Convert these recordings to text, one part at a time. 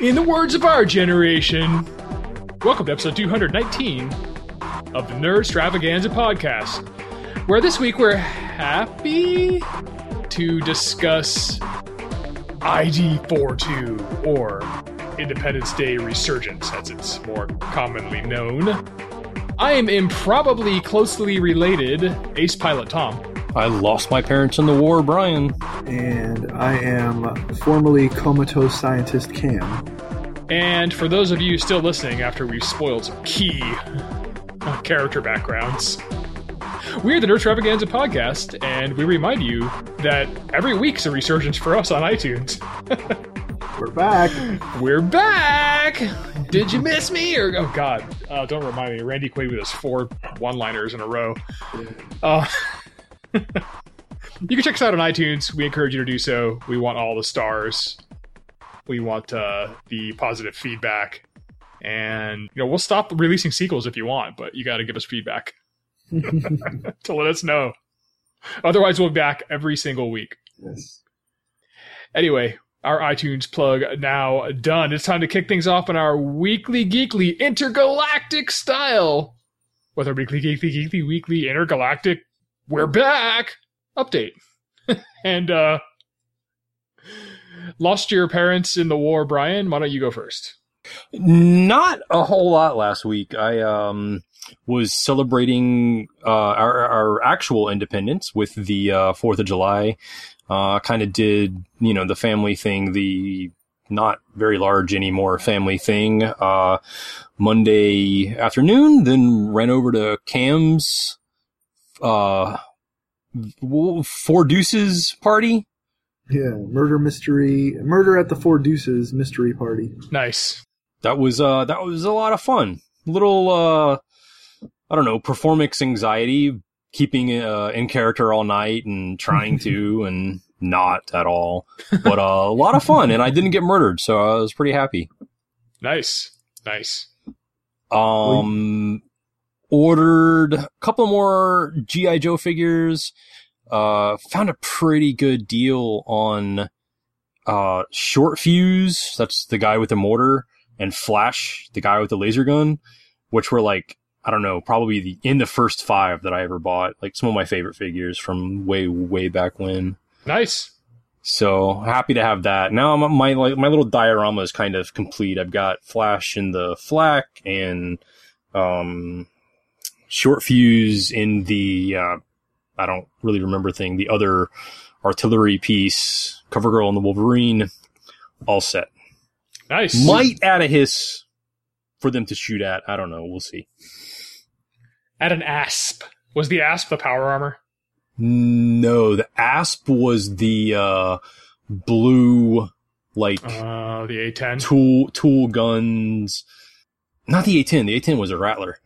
In the words of our generation, welcome to episode 219 of the Nerd Extravaganza podcast, where this week we're happy to discuss ID42 or Independence Day Resurgence, as it's more commonly known. I am improbably closely related, Ace Pilot Tom. I lost my parents in the war, Brian. and I am formerly comatose scientist Kam. And for those of you still listening after we've spoiled some key uh, character backgrounds, we're the Nerd Extravaganza podcast, and we remind you that every week's a resurgence for us on iTunes. We're back. We're back! Did you miss me? Or oh god, uh, don't remind me. Randy Quaid with his four one-liners in a row. Uh, you can check us out on iTunes. We encourage you to do so. We want all the stars. We want uh, the positive feedback, and you know we'll stop releasing sequels if you want, but you got to give us feedback to let us know. Otherwise, we'll be back every single week. Yes. Anyway, our iTunes plug now done. It's time to kick things off in our weekly geekly intergalactic style. With our weekly geekly geekly weekly intergalactic, we're back update. and uh lost your parents in the war, Brian. Why don't you go first? Not a whole lot last week. I um was celebrating uh, our our actual independence with the uh, Fourth of July. Uh, kind of did you know the family thing, the not very large anymore family thing. Uh, Monday afternoon, then ran over to Kam's uh Four Deuces party. Yeah, murder mystery, murder at the Four Deuces mystery party. Nice. That was uh that was a lot of fun. Little uh I don't know, performance anxiety, keeping uh, in character all night and trying to and not at all. But uh, a lot of fun and I didn't get murdered, so I was pretty happy. Nice. Nice. Um ordered a couple more GI Joe figures. Uh found a pretty good deal on uh Short Fuse, that's the guy with the mortar, and Flash, the guy with the laser gun, which were like I don't know, probably the, in the first five that I ever bought. Like some of my favorite figures from way way back when. Nice. So happy to have that. Now my my, like, my little diorama is kind of complete. I've got Flash in the flak and um, Short Fuse in the uh, I don't really remember thing. The other artillery piece, Cover Girl and the Wolverine, all set. Nice. Might add a hiss for them to shoot at. I don't know. We'll see. At an asp. Was the asp the power armor? No, the asp was the uh, blue like Uh, the A10. tool tool guns. Not the A10. The A10 was a rattler.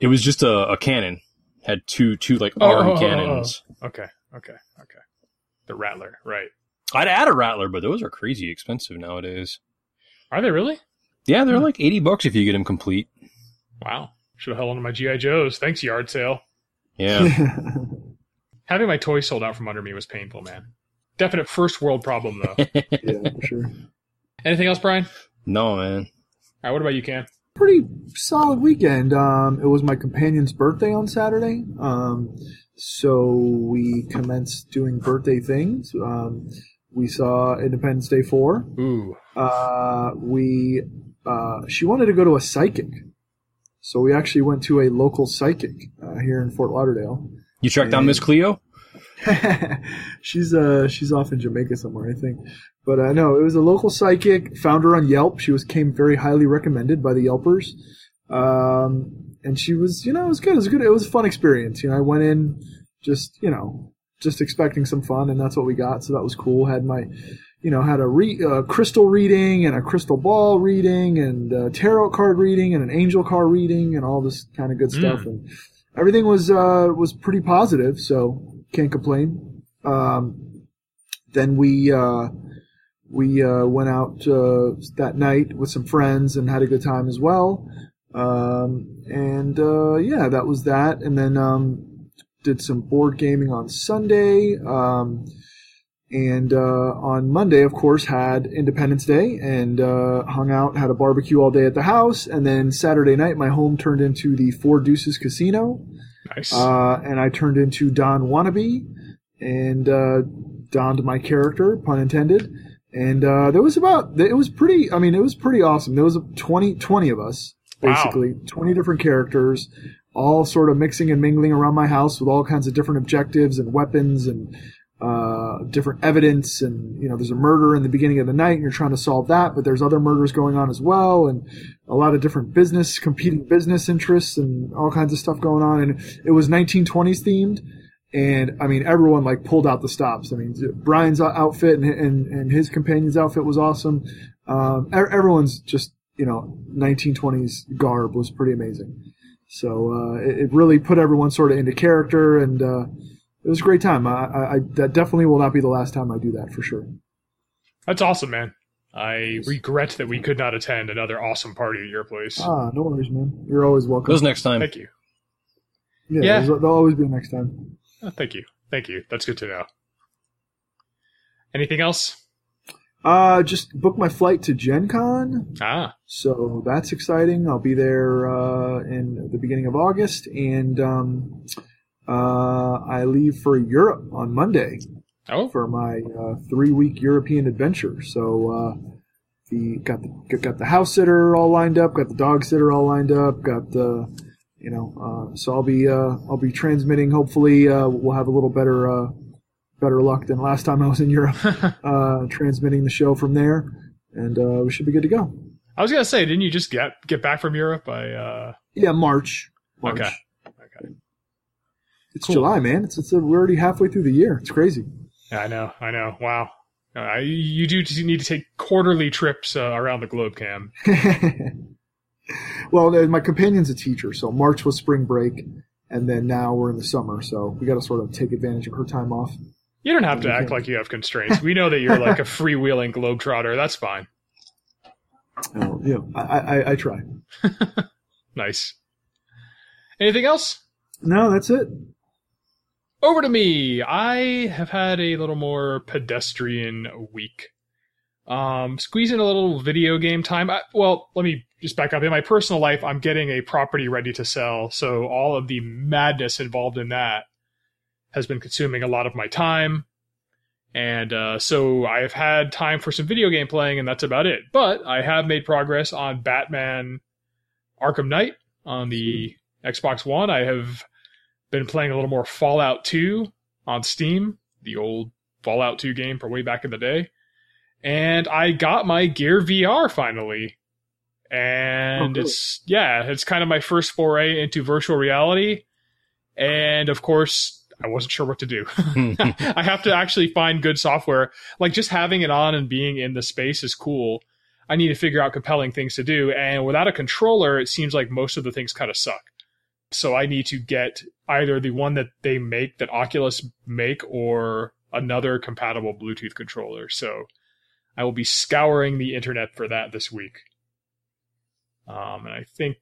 It was just a, a cannon. Had two two like Oh, arm oh, oh, oh, cannons. Okay. Okay. Okay. The Rattler. Right. I'd add a rattler, but those are crazy expensive nowadays. Are they really? Yeah, they're Hmm. like eighty bucks if you get them complete. Wow. Should have held on to my GI Joes. Thanks, yard sale. Yeah. Having my toys sold out from under me was painful, man. Definite first world problem though. yeah, for sure. Anything else, Brian? no man. All right. What about you, Kam? Pretty solid weekend. Um, it was my companion's birthday on Saturday. Um, so we commenced doing birthday things. Um, we saw Independence Day 4. Ooh. Uh, we, uh, she wanted to go to a psychic. So we actually went to a local psychic uh, here in Fort Lauderdale. You tracked down Yeah. Miss Cleo? she's uh she's off in Jamaica somewhere, I think. But uh, no, it was a local psychic. Found her on Yelp. She was came very highly recommended by the Yelpers. Um, and she was, you know, it was good. It was good. It was a fun experience. You know, I went in just, you know, just expecting some fun, and that's what we got. So that was cool. Had my, you know, had a re- uh, crystal reading and a crystal ball reading and a tarot card reading and an angel card reading and all this kind of good stuff. And everything was uh, was pretty positive. So can't complain. Um, then we uh, we uh, went out uh, that night with some friends and had a good time as well. Um, and uh, yeah, that was that. And then um, did some board gaming on Sunday. Um, And uh, on Monday, of course, had Independence Day and uh, hung out, had a barbecue all day at the house. And then Saturday night, my home turned into the Four Deuces Casino. Nice. Uh, and I turned into Don Wannabe and uh, donned my character, pun intended. And uh, there was about, it was pretty, I mean, it was pretty awesome. There was 20, 20 of us, Wow. basically, 20 different characters, all sort of mixing and mingling around my house with all kinds of different objectives and weapons and uh, different evidence. And, you know, there's a murder in the beginning of the night and you're trying to solve that, but there's other murders going on as well. And a lot of different business, competing business interests and all kinds of stuff going on. And it was 1920s themed. And I mean, everyone like pulled out the stops. I mean, Brian's outfit and, and, and his companion's outfit was awesome. Um, everyone's just, you know, 1920s garb was pretty amazing. So, uh, it, it really put everyone sort of into character and, uh, it was a great time. I, I, I, that definitely will not be the last time I do that for sure. That's awesome, man. I regret that we could not attend another awesome party at your place. Ah, no worries, man. You're always welcome. Those next time. Thank you. yeah, yeah. There's, there'll always be next time. Oh, thank you. Thank you. That's good to know. Anything else? Uh, just booked my flight to Gen Con. Ah, So that's exciting. I'll be there uh, in the beginning of August, and um, uh, I leave for Europe on Monday oh, for my uh, three-week European adventure. So uh, the got the got the house sitter all lined up, got the dog sitter all lined up, got the you know. Uh, so I'll be uh, I'll be transmitting. Hopefully, uh, we'll have a little better uh, better luck than last time I was in Europe, uh, transmitting the show from there, and uh, we should be good to go. I was gonna say, didn't you just get get back from Europe? I uh, Yeah, March. March. Okay. It's Cool. July, man. It's, it's we're already halfway through the year. It's crazy. yeah, I know, I know. Wow, Uh, you do need to take quarterly trips uh, around the globe, Kam. well, uh, my companion's a teacher, so March was spring break, and then now we're in the summer, so we got to sort of take advantage of her time off. You don't have to act like you have constraints. We know that you're like a freewheeling globetrotter. That's fine. Oh, yeah, I, I, I try. Nice. Anything else? No, that's it. Over to me. I have had a little more pedestrian week. Um, squeezing a little video game time. I, well, let me just back up. In my personal life, I'm getting a property ready to sell, so all of the madness involved in that has been consuming a lot of my time. And uh, so I have had time for some video game playing, and that's about it. But I have made progress on Batman Arkham Knight on the Xbox One. I have been playing a little more Fallout 2 on Steam, the old Fallout 2 game from way back in the day. And I got my Gear VR finally. Oh, and Oh, cool. it's, yeah, it's kind of my first foray into virtual reality. And of course, I wasn't sure what to do. I have to actually find good software. Like just having it on and being in the space is cool. I need to figure out compelling things to do. And without a controller, it seems like most of the things kind of suck. So I need to get either the one that they make, that Oculus make, or another compatible Bluetooth controller. So I will be scouring the internet for that this week. Um, and I think,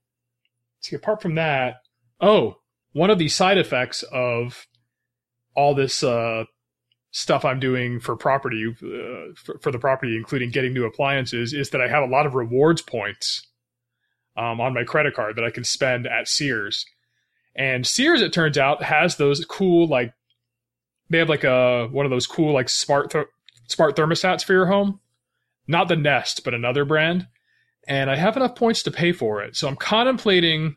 see, apart from that, oh, one of the side effects of all this uh, stuff I'm doing for property, uh, for, for the property, including getting new appliances, is that I have a lot of rewards points um, on my credit card that I can spend at Sears. And Sears, it turns out, has those cool like they have like a one of those cool like smart th- smart thermostats for your home, not the Nest, but another brand. And I have enough points to pay for it, so I'm contemplating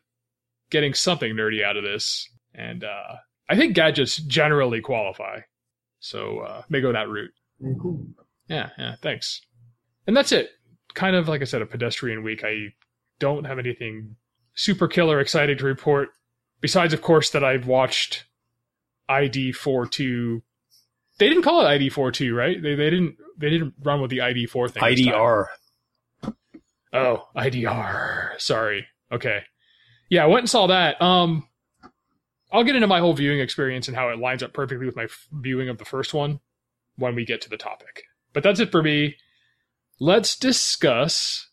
getting something nerdy out of this. And uh, I think gadgets generally qualify, so uh, may go that route. Yeah, cool. Yeah, yeah, thanks. And that's it. Kind of like I said, a pedestrian week. I don't have anything super killer exciting to report. Besides, of course, that I've watched ID 42. They didn't call it ID 42, right? They, they didn't they didn't run with the ID 4 thing. IDR. Oh, IDR. Sorry. Okay. Yeah, I went and saw that. Um, I'll get into my whole viewing experience and how it lines up perfectly with my f- viewing of the first one when we get to the topic. But that's it for me. Let's discuss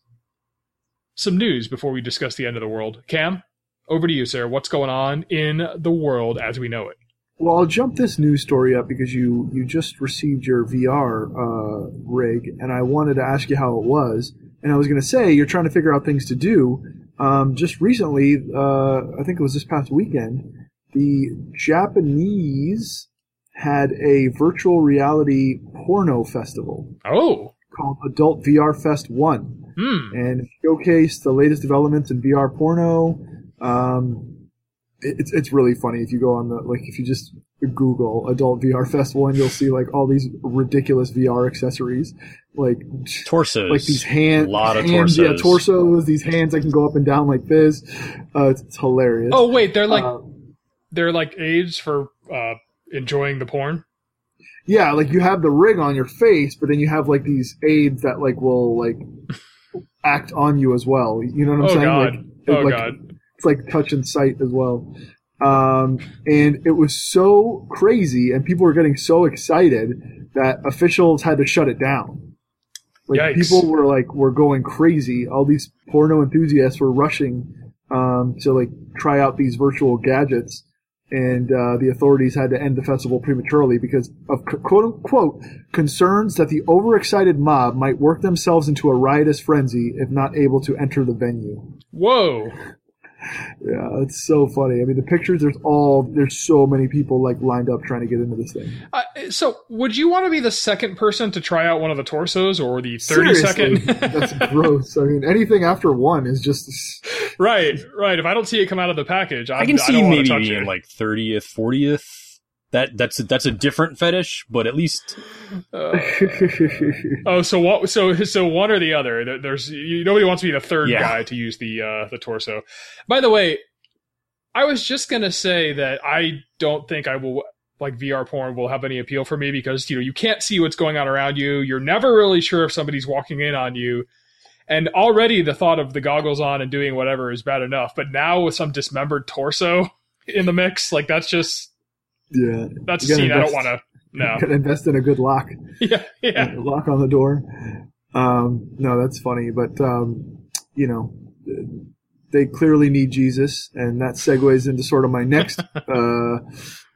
some news before we discuss the end of the world. Kam, over to you, sir. What's going on in the world as we know it? Well, I'll jump this news story up because you you just received your VR uh, rig, and I wanted to ask you how it was. And I was going to say you're trying to figure out things to do. Um, just recently, uh, I think it was this past weekend, the Japanese had a virtual reality porno festival Oh. called Adult VR Fest One Hmm. and showcased the latest developments in VR porno. Um, it- it's it's really funny if you go on the like if you just Google Adult VR Festival and you'll see like all these ridiculous VR accessories, like Torsos. like these hands, A lot of hands, yeah, torsos. torsos. These hands that can go up and down like this. Uh, it's, it's hilarious. Oh wait, they're like Uh, they're like aids for uh, enjoying the porn. yeah, like you have the rig on your face, but then you have like these aids that like will like act on you as well. You know what I'm Oh saying? god. Like, oh like, god. It's like touch and sight as well. Um, and it was so crazy, and people were getting so excited that officials had to shut it down. Like Yikes. people were like were going crazy. All these porno enthusiasts were rushing um, to like try out these virtual gadgets, and uh, the authorities had to end the festival prematurely because of quote unquote concerns that the overexcited mob might work themselves into a riotous frenzy if not able to enter the venue. Whoa. Yeah, it's so funny. I mean, the pictures. There's all. There's so many people like lined up trying to get into this thing. Uh, so, would you want to be the second person to try out one of the torsos, or the thirty Seriously, second? that's gross. I mean, anything after one is just. right, right. If I don't see it come out of the package, I, I can I see don't maybe touch being like thirtieth, fortieth. That that's a, that's a different fetish, but at least Uh, oh, so what? So so one or the other. There's you, nobody wants to be the third Yeah. guy to use the uh, the torso. By the way, I was just gonna say that I don't think I will like VR porn will have any appeal for me because you know you can't see what's going on around you. You're never really sure if somebody's walking in on you. And already the thought of the goggles on and doing whatever is bad enough, but now with some dismembered torso in the mix, like that's just yeah, that's a scene I don't want to. No, gotta invest in a good lock. yeah, yeah. A lock on the door. Um, no, that's funny, but um, you know, they clearly need Jesus, and that segues into sort of my next uh,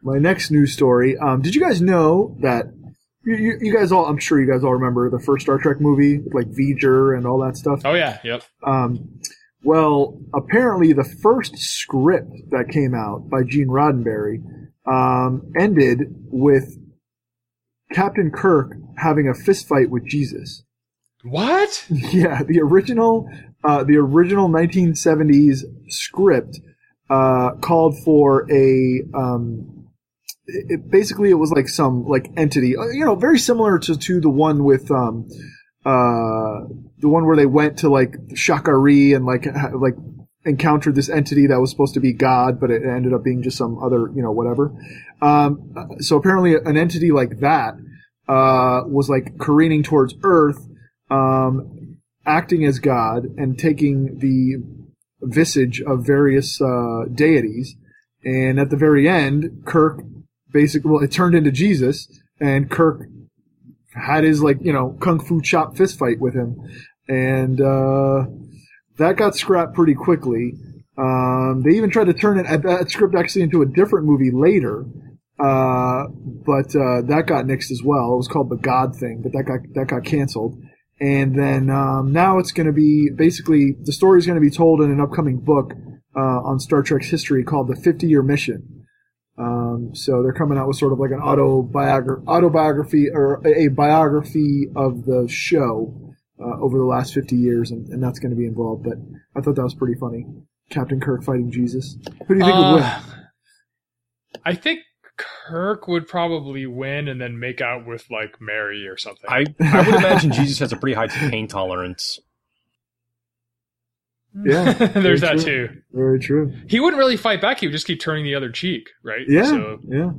my next news story. Um, did you guys know that? You, you, you guys all, I'm sure you guys all remember the first Star Trek movie, like V'ger and all that stuff. Oh yeah, yep. Um, well, apparently the first script that came out by Gene Roddenberry um, ended with Captain Kirk having a fist fight with Jesus. What? yeah, the original, uh, the original 1970s script uh, called for a. Um, it, basically, it was like some like entity, uh, you know, very similar to to the one with um, uh, the one where they went to like Sha Ka Ree and like ha- like encountered this entity that was supposed to be God, but it ended up being just some other, you know, whatever. Um, so apparently, an entity like that uh, was like careening towards Earth, um, acting as God and taking the visage of various uh, deities. And at the very end, Kirk basically, well, it turned into Jesus, and Kirk had his like you know kung fu chop fist fight with him, and uh, that got scrapped pretty quickly. Um, they even tried to turn it that script actually into a different movie later, uh, but uh, that got nixed as well. It was called the God Thing, but that got that got canceled. And then um, now it's going to be basically the story is going to be told in an upcoming book uh, on Star Trek's history called the 50 Year Mission. Um, so they're coming out with sort of like an autobiogra- autobiography or a biography of the show uh, over the last 50 years, and, and that's going to be involved. But I thought that was pretty funny. Captain Kirk fighting Jesus. Who do you think would win? Uh, I think Kirk would probably win and then make out with like Mary or something. I I would imagine Jesus has a pretty high pain tolerance. Yeah, There's that true. too. Very true. He wouldn't really fight back. He would just keep turning the other cheek, right? Yeah, So yeah.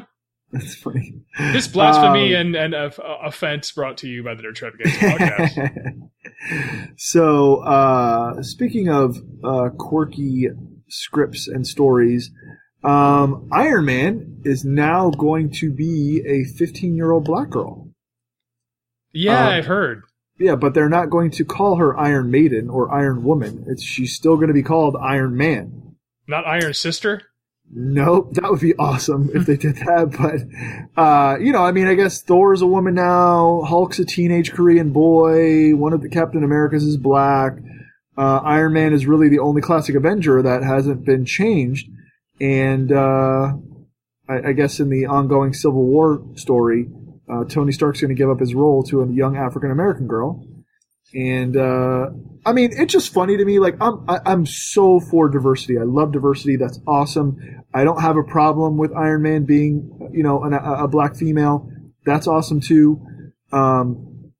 That's funny. this blasphemy Um, and and uh, offense brought to you by the Nerd Trepidation podcast. so, uh, speaking of uh, quirky scripts and stories, um, Iron Man is now going to be a 15 year old black girl. Yeah, Um, I've heard. Yeah, but they're not going to call her Iron Maiden or Iron Woman. It's she's still going to be called Iron Man. Not Iron Sister. Nope, that would be awesome if they did that. But uh, you know, I mean, I guess Thor's a woman now. Hulk's a teenage Korean boy. One of the Captain Americas is black. Uh, Iron Man is really the only classic Avenger that hasn't been changed. And uh, I, I, guess in the ongoing Civil War story, uh, Tony Stark's going to give up his role to a young African American girl. And uh, I mean, it's just funny to me. Like I'm, I, am i am so for diversity. I love diversity. That's awesome. I don't have a problem with Iron Man being, you know, an, a, a, black female. That's awesome too. Um,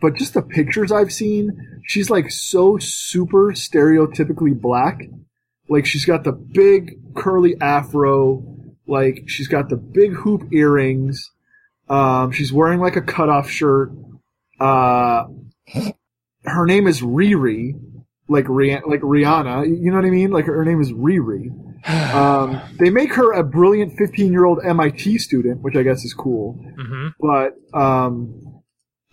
but just the pictures I've seen, she's like so super stereotypically black. Like she's got the big curly afro. Like she's got the big hoop earrings. Um, she's wearing like a cutoff shirt. Uh, her name is Riri, like Rih- like Rihanna. You know what I mean? Like her name is Riri. Um, they make her a brilliant 15 year old MIT student, which I guess is cool. Mm-hmm. But um,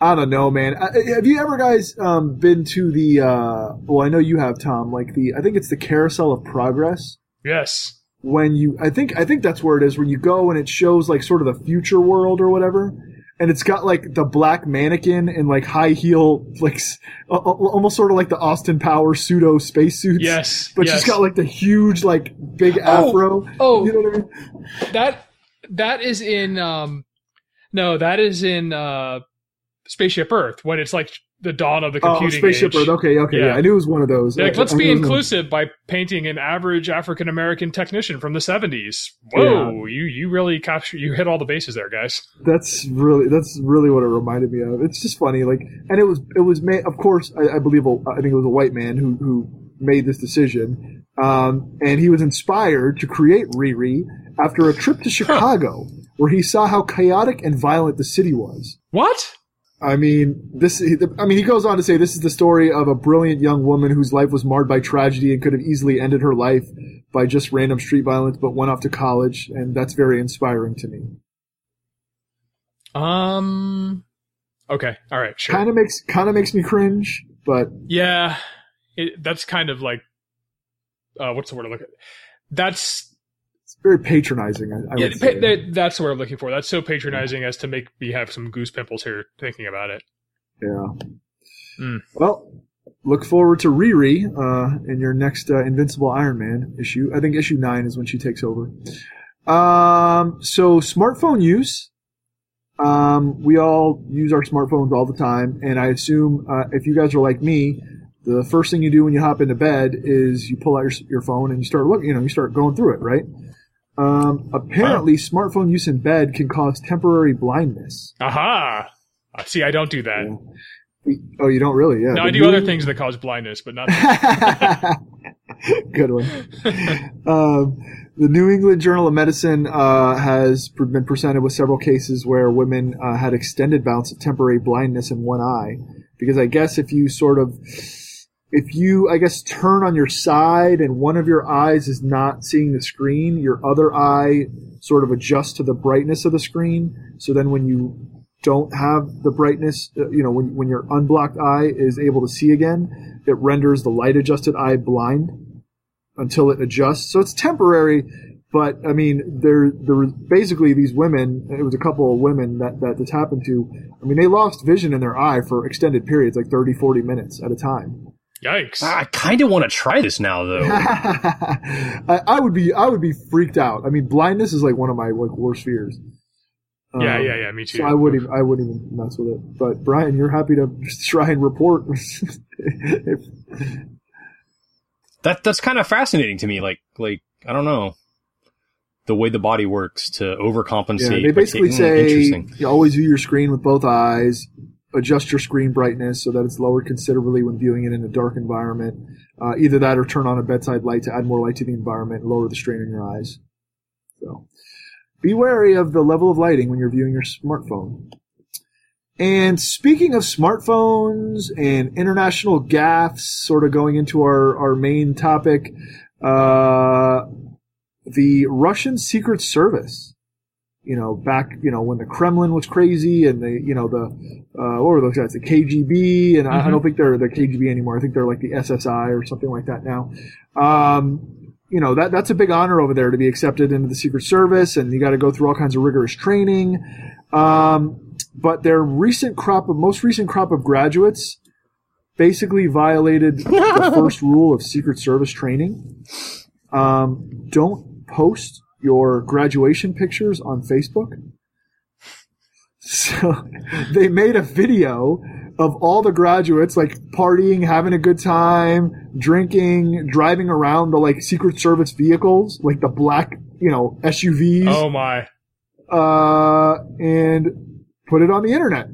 I don't know, man. Have you ever guys um, been to the? Uh, well, I know you have, Tom. Like the, I think it's the Carousel of Progress. Yes. When you, I think, I think that's where it is. When you go and it shows like sort of the future world or whatever and it's got like the black mannequin in like high heel, like almost sort of like the Austin Powers pseudo spacesuits. Yes, but yes. she's got like the huge like big oh, afro. Oh, you know what I mean? That that is in um, no, that is in uh, Spaceship Earth when it's like the dawn of the oh, computing oh, spaceship age. Earth. Okay, okay, yeah. yeah. I knew it was one of those. Like, let's be inclusive by painting an average African American technician from the '70s. Whoa, yeah. you you really capture you hit all the bases there, guys. That's really that's really what it reminded me of. It's just funny, like, and it was it was made. Of course, I, I believe I think it was a white man who who made this decision, um, and he was inspired to create Riri after a trip to Chicago, where he saw how chaotic and violent the city was. What? I mean, this. I mean, he goes on to say this is the story of a brilliant young woman whose life was marred by tragedy and could have easily ended her life by just random street violence, but went off to college, and that's very inspiring to me. Um. Okay. All right. Sure. Kind of makes kind of makes me cringe, but yeah, it, that's kind of like, uh, what's the word I look at? That's very patronizing. I, I yeah, pa- that's what I'm looking for. That's so patronizing as to make me have some goose pimples here thinking about it. Yeah. Mm. Well, look forward to Riri uh, in your next uh, Invincible Iron Man issue. I think issue nine is when she takes over. Um, so smartphone use. Um, we all use our smartphones all the time, and I assume uh, if you guys are like me, the first thing you do when you hop into bed is you pull out your, your phone and you start looking. You know, you start going through it, right? Um, apparently, wow. smartphone use in bed can cause temporary blindness. Aha! See, I don't do that. Yeah. Oh, you don't really? Yeah. No, I do other things that cause blindness, but not. Good one. um, the New England Journal of Medicine uh, has been presented with several cases where women uh, had extended bouts of temporary blindness in one eye. Because I guess if you sort of if you, I guess, turn on your side and one of your eyes is not seeing the screen, your other eye sort of adjusts to the brightness of the screen. So then when you don't have the brightness, uh, you know, when, when your unblocked eye is able to see again, it renders the light adjusted eye blind until it adjusts. So it's temporary, but I mean, there, there was basically these women, it was a couple of women that, that this happened to. I mean, they lost vision in their eye for extended periods, like 30, 40 minutes at a time. Yikes! I kind of want to try this now, though. I, I, would be, I would be freaked out. I mean, blindness is like one of my like worst fears. Yeah, um, yeah, yeah. Me too. So I wouldn't, I wouldn't even mess with it. But Brian, you're happy to try and report. if... That that's kind of fascinating to me. Like, like I don't know the way the body works to overcompensate. Yeah, they basically say you always view your screen with both eyes adjust your screen brightness so that it's lowered considerably when viewing it in a dark environment. Uh, either that or turn on a bedside light to add more light to the environment and lower the strain on your eyes. So be wary of the level of lighting when you're viewing your smartphone. And speaking of smartphones and international gaffes, sort of going into our, our main topic, uh, the Russian Secret Service you know, back, you know, when the Kremlin was crazy and the, you know, the, uh, what were those guys? The KGB. And mm-hmm. I, I, mm-hmm. don't think they're the KGB anymore. I think they're like the SSI or something like that now. Um, you know that that's a big honor over there to be accepted into the Secret Service, and you got to go through all kinds of rigorous training. Um, but their recent crop of most recent crop of graduates basically violated the first rule of Secret Service training. Um, don't post your graduation pictures on Facebook. So they made a video of all the graduates like partying, having a good time, drinking, driving around the like Secret Service vehicles, like the black, you know, SUVs. Oh my. Uh, and put it on the internet.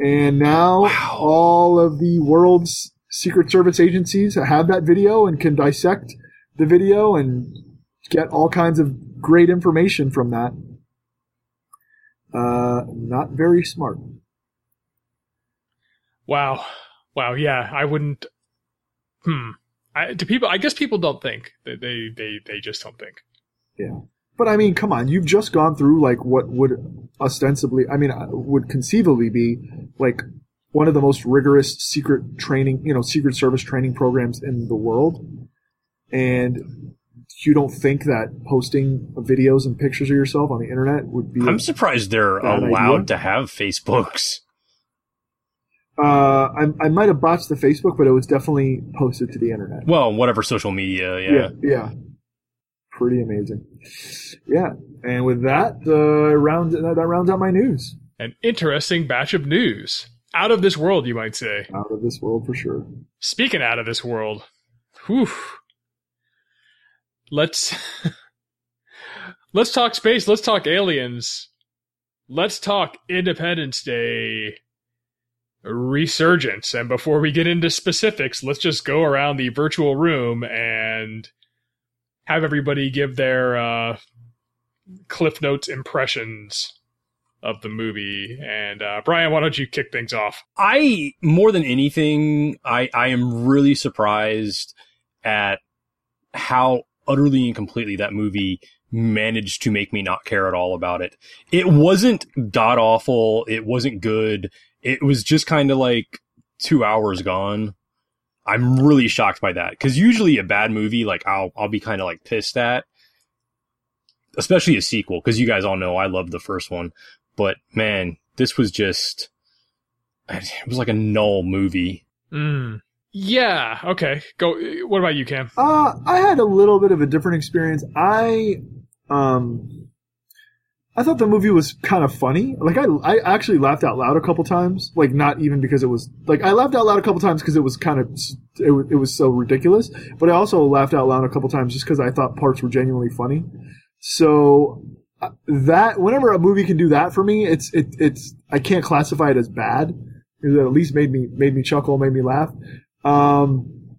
And now Wow. all of the world's Secret Service agencies have that video and can dissect the video and get all kinds of great information from that. Uh, not very smart. Wow. Wow. Yeah, I wouldn't. Hmm. I, do people? I guess people don't think. They they they, they just don't think. Yeah. But I mean, come on, you've just gone through like what would ostensibly, I mean, uh, would conceivably be like one of the most rigorous secret training, you know, secret service training programs in the world. And you don't think that posting videos and pictures of yourself on the internet would be, I'm surprised they're allowed idea. to have Facebooks. uh, I, I might have botched the Facebook, but it was definitely posted to the internet. Well, whatever social media, yeah. yeah. yeah. Pretty amazing. Yeah. And with that, uh, round, that, that rounds out my news. An interesting batch of news. Out of this world, you might say. Out of this world for sure. Speaking out of this world, whew. Let's let's talk space. Let's talk aliens. Let's talk Independence Day resurgence. And before we get into specifics, let's just go around the virtual room and have everybody give their uh, Cliff Notes impressions of the movie. And uh, Brian, why don't you kick things off? I more than anything, I I am really surprised at how utterly and completely that movie managed to make me not care at all about it. It wasn't god awful. It wasn't good. It was just kind of like two hours gone. I'm really shocked by that because usually a bad movie, like I'll I'll be kind of like pissed at, especially a sequel because you guys all know I love the first one, but man, this was just it was like a null movie. Mm. Yeah. Okay. Go. What about you, Kam? Uh, I had a little bit of a different experience. I, um, I thought the movie was kind of funny. Like I, I actually laughed out loud a couple times. Like not even because it was like I laughed out loud a couple times because it was kind of it, it was so ridiculous. But I also laughed out loud a couple times just because I thought parts were genuinely funny. So uh, that whenever a movie can do that for me, it's it, it's I can't classify it as bad. It at least made me made me chuckle, made me laugh. Um,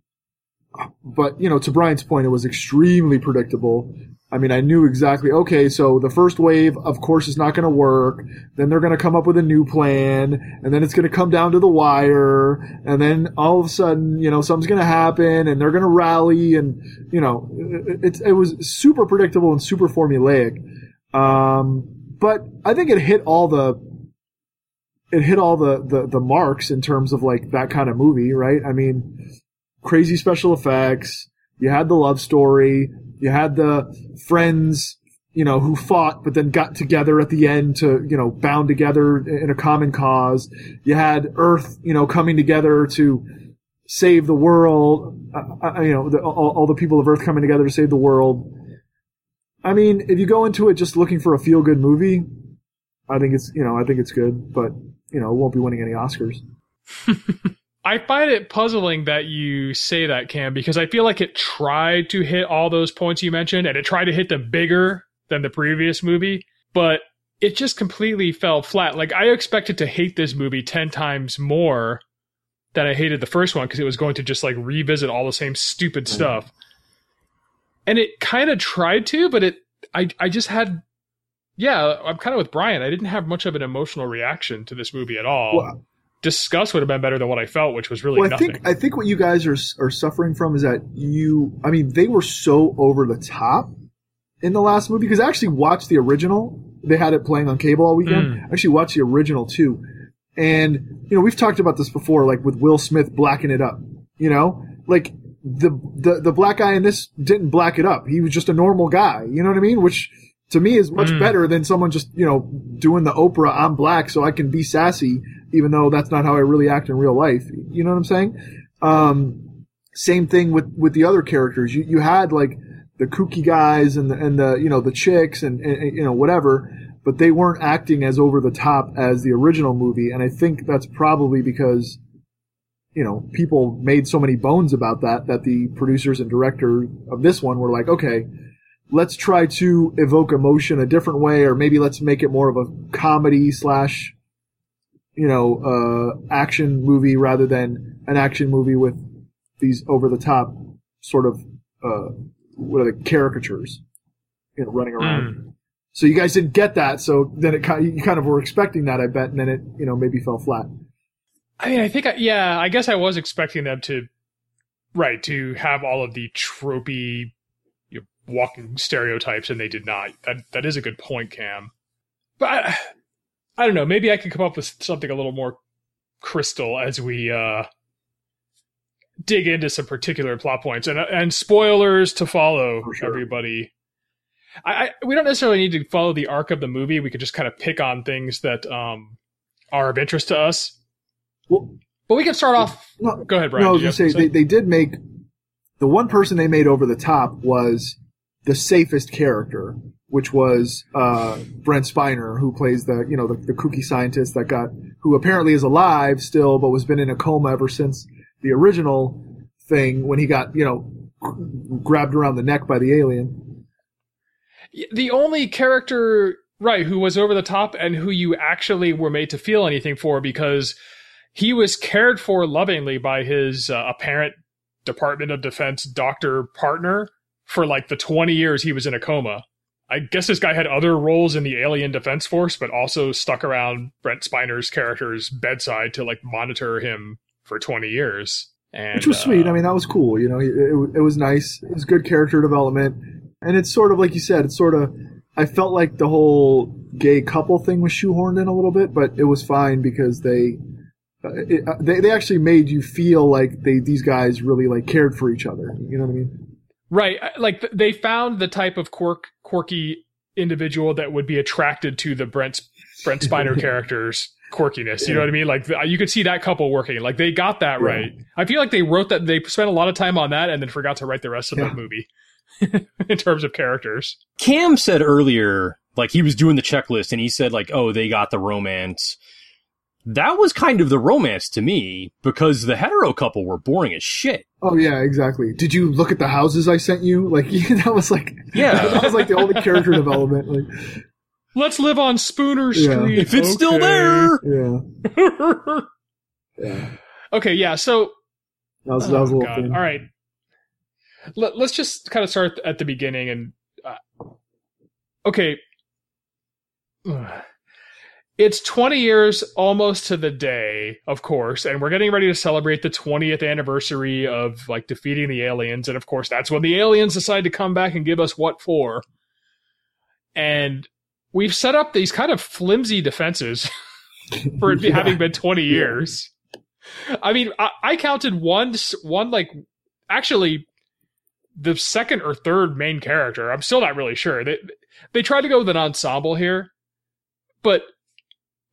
but you know, to Brian's point, it was extremely predictable. I mean, I knew exactly. Okay, so the first wave, of course, is not going to work. Then they're going to come up with a new plan, and then it's going to come down to the wire, and then all of a sudden, you know, something's going to happen, and they're going to rally, and you know, it, it, it was super predictable and super formulaic. Um, but I think it hit all the it hit all the, the the marks in terms of like that kind of movie, right? I mean, crazy special effects. You had the love story. You had the friends, you know, who fought but then got together at the end to, you know, bound together in a common cause. You had Earth, you know, coming together to save the world. Uh, you know, the, all, all the people of Earth coming together to save the world. I mean, if you go into it just looking for a feel good movie, I think it's, you know, I think it's good, but, you know, it won't be winning any Oscars. I find it puzzling that you say that, Kam, because I feel like it tried to hit all those points you mentioned, and it tried to hit them bigger than the previous movie, but it just completely fell flat. Like I expected to hate this movie ten times more than I hated the first one because it was going to just like revisit all the same stupid mm. stuff, and it kind of tried to, but it I I just had. Yeah, I'm kind of with Brian. I didn't have much of an emotional reaction to this movie at all Well, disgust would have been better than what I felt, which was really well, I nothing. think I think what you guys are are suffering from is that you. I mean, they were so over the top in the last movie because I actually watched the original. They had it playing on cable all weekend. Mm. I actually watched the original too, and you know we've talked about this before, like with Will Smith blacking it up. You know, like the, the the black guy in this didn't black it up. He was just a normal guy. You know what I mean? Which to me is much Mm. better than someone just you know doing the Oprah I'm black so I can be sassy, even though that's not how I really act in real life. You know what I'm saying? Um, same thing with with the other characters. You you had like the kooky guys and the and the you know the chicks and, and, and, you know whatever, but they weren't acting as over the top as the original movie, and I think that's probably because you know people made so many bones about that that the producers and director of this one were like, okay, let's try to evoke emotion a different way, or maybe let's make it more of a comedy slash you know uh, action movie rather than an action movie with these over the top sort of uh, what are the caricatures you know running around. Mm. So you guys didn't get that, so then it kind you kind of were expecting that, I bet, and then it you know maybe fell flat. I mean, I think, I, yeah, I guess I was expecting them to, right, to have all of the tropey, walking stereotypes, and they did not. That that is a good point, Kam. But I, I don't know. Maybe I can come up with something a little more crystal as we uh, dig into some particular plot points and and spoilers to follow. Sure. Everybody. I, I we don't necessarily need to follow the arc of the movie. We could just kind of pick on things that um, are of interest to us. Well, But we can start off. no, Go ahead, Brian. no, I was gonna have say they, they did make the one person they made over the top was the safest character, which was uh, Brent Spiner, who plays the you know the, the kooky scientist that got who apparently is alive still, but was been in a coma ever since the original thing when he got you know grabbed around the neck by the alien. the only character, right, who was over the top and who you actually were made to feel anything for because he was cared for lovingly by his uh, apparent Department of Defense doctor partner for like the 20 years he was in a coma. I guess this guy had other roles in the alien defense force, but also stuck around Brent Spiner's character's bedside to like monitor him for 20 years. And, which was sweet. uh, I mean, that was cool. You know, it, it, it was nice. It was good character development, and it's sort of like you said. It's sort of. I felt like the whole gay couple thing was shoehorned in a little bit, but it was fine because they. Uh, it, uh, they they actually made you feel like they these guys really like cared for each other. You know what I mean? Right. Like they found the type of quirk, quirky individual that would be attracted to the Brent, Brent Spiner character's quirkiness. You know what I mean? Like you could see that couple working. Like they got that Yeah. right. I feel like they wrote that, they spent a lot of time on that and then forgot to write the rest of Yeah. the movie in terms of characters. Kam said earlier, like he was doing the checklist and he said like, oh, they got the romance. That was kind of the romance to me because the hetero couple were boring as shit. Oh yeah, exactly. Did you look at the houses I sent you? Like that was like Yeah. that was like the only character development. Like Let's live on Spooner Yeah. Street. If it's still there. yeah, yeah. okay. Yeah. So That was that was a Oh, little thing. All right. Let, us just kind of start at the beginning and uh, okay. It's 20 years almost to the day, of course, and we're getting ready to celebrate the 20th anniversary of like defeating the aliens and of course that's when the aliens decide to come back and give us what for. And we've set up these kind of flimsy defenses for it Yeah. having been 20 years. I mean, I, I counted one, one like, actually, the second or third main character. I'm still not really sure. They they tried to go with an ensemble here, but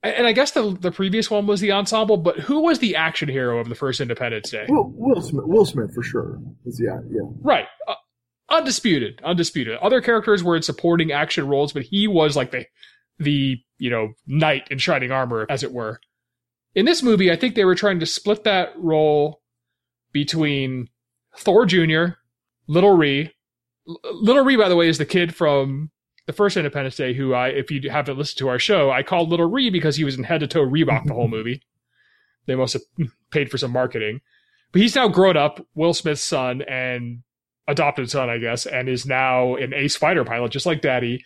and I guess the the previous one was the ensemble. But who was the action hero of the first Independence Day? Will, Will Smith, Will Smith for sure. Is yeah, yeah. Right. Uh, undisputed. Undisputed. Other characters were in supporting action roles, but he was like the the, you know, knight in shining armor as it were. In this movie, I think they were trying to split that role between Thor Jr., Little Ree. Little Ree by the way is the kid from the first Independence Day who I if you haven't listened to our show, I called Little Ree because he was in head to toe Reebok the whole movie. They must have paid for some marketing. But he's now grown up, Will Smith's son, and adopted son, I guess, and is now an ace fighter pilot, just like daddy.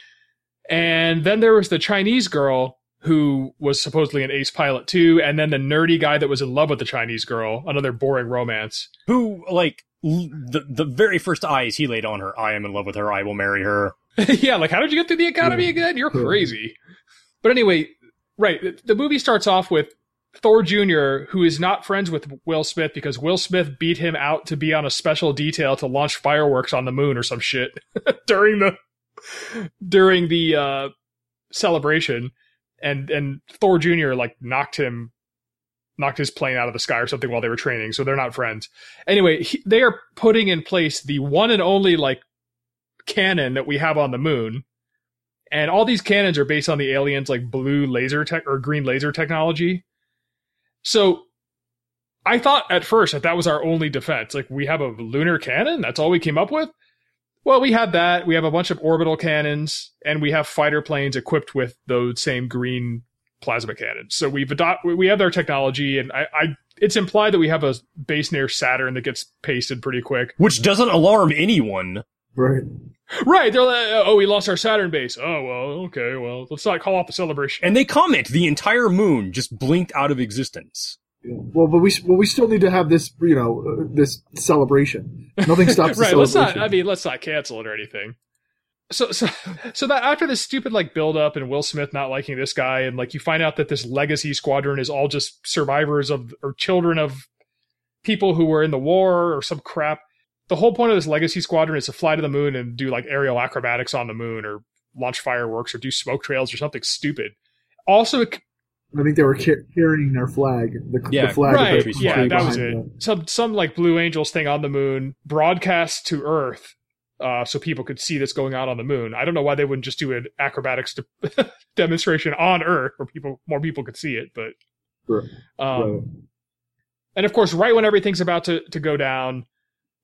And then there was the Chinese girl who was supposedly an ace pilot too, and then the nerdy guy that was in love with the Chinese girl, another boring romance. Who, like, the, the very first eyes he laid on her, I am in love with her, I will marry her. yeah, like how did you get through the academy Yeah. again? You're Yeah. crazy. But anyway, right, the- the movie starts off with Thor Jr., who is not friends with Will Smith because Will Smith beat him out to be on a special detail to launch fireworks on the moon or some shit during the during the uh, celebration, and and Thor Jr. like knocked him knocked his plane out of the sky or something while they were training, so they're not friends. Anyway, he, they are putting in place the one and only like cannon that we have on the moon. And all these cannons are based on the aliens like blue laser tech or green laser technology. So I thought at first that that was our only defense. Like we have a lunar cannon, that's all we came up with. Well, we had that. We have a bunch of orbital cannons, and we have fighter planes equipped with those same green plasma cannons. So we've adopt we have their technology, and I, I it's implied that we have a base near Saturn that gets pasted pretty quick. Which doesn't alarm anyone. Right. Right. They're like, oh, we lost our Saturn base. Oh, well, okay. Well, let's not call off the celebration. And they comment the entire moon just blinked out of existence. Yeah. Well, but we well we still need to have this you know uh, this celebration. Nothing stops the right. Let's celebration. not. I mean, let's not cancel it or anything. So, so, so that after this stupid like build up and Will Smith not liking this guy, and like you find out that this legacy squadron is all just survivors of or children of people who were in the war or some crap. The whole point of this legacy squadron is to fly to the moon and do like aerial acrobatics on the moon or launch fireworks or do smoke trails or something stupid. Also, I think they were carrying their flag, the, Yeah, the flag. right. with the Yeah, that was it. them. Some some like Blue Angels thing on the moon, broadcast to Earth, uh, so people could see this going on on the moon. I don't know why they wouldn't just do an acrobatics de- demonstration on Earth where people more people could see it. But Right. um, Right. and of course, right when everything's about to to go down,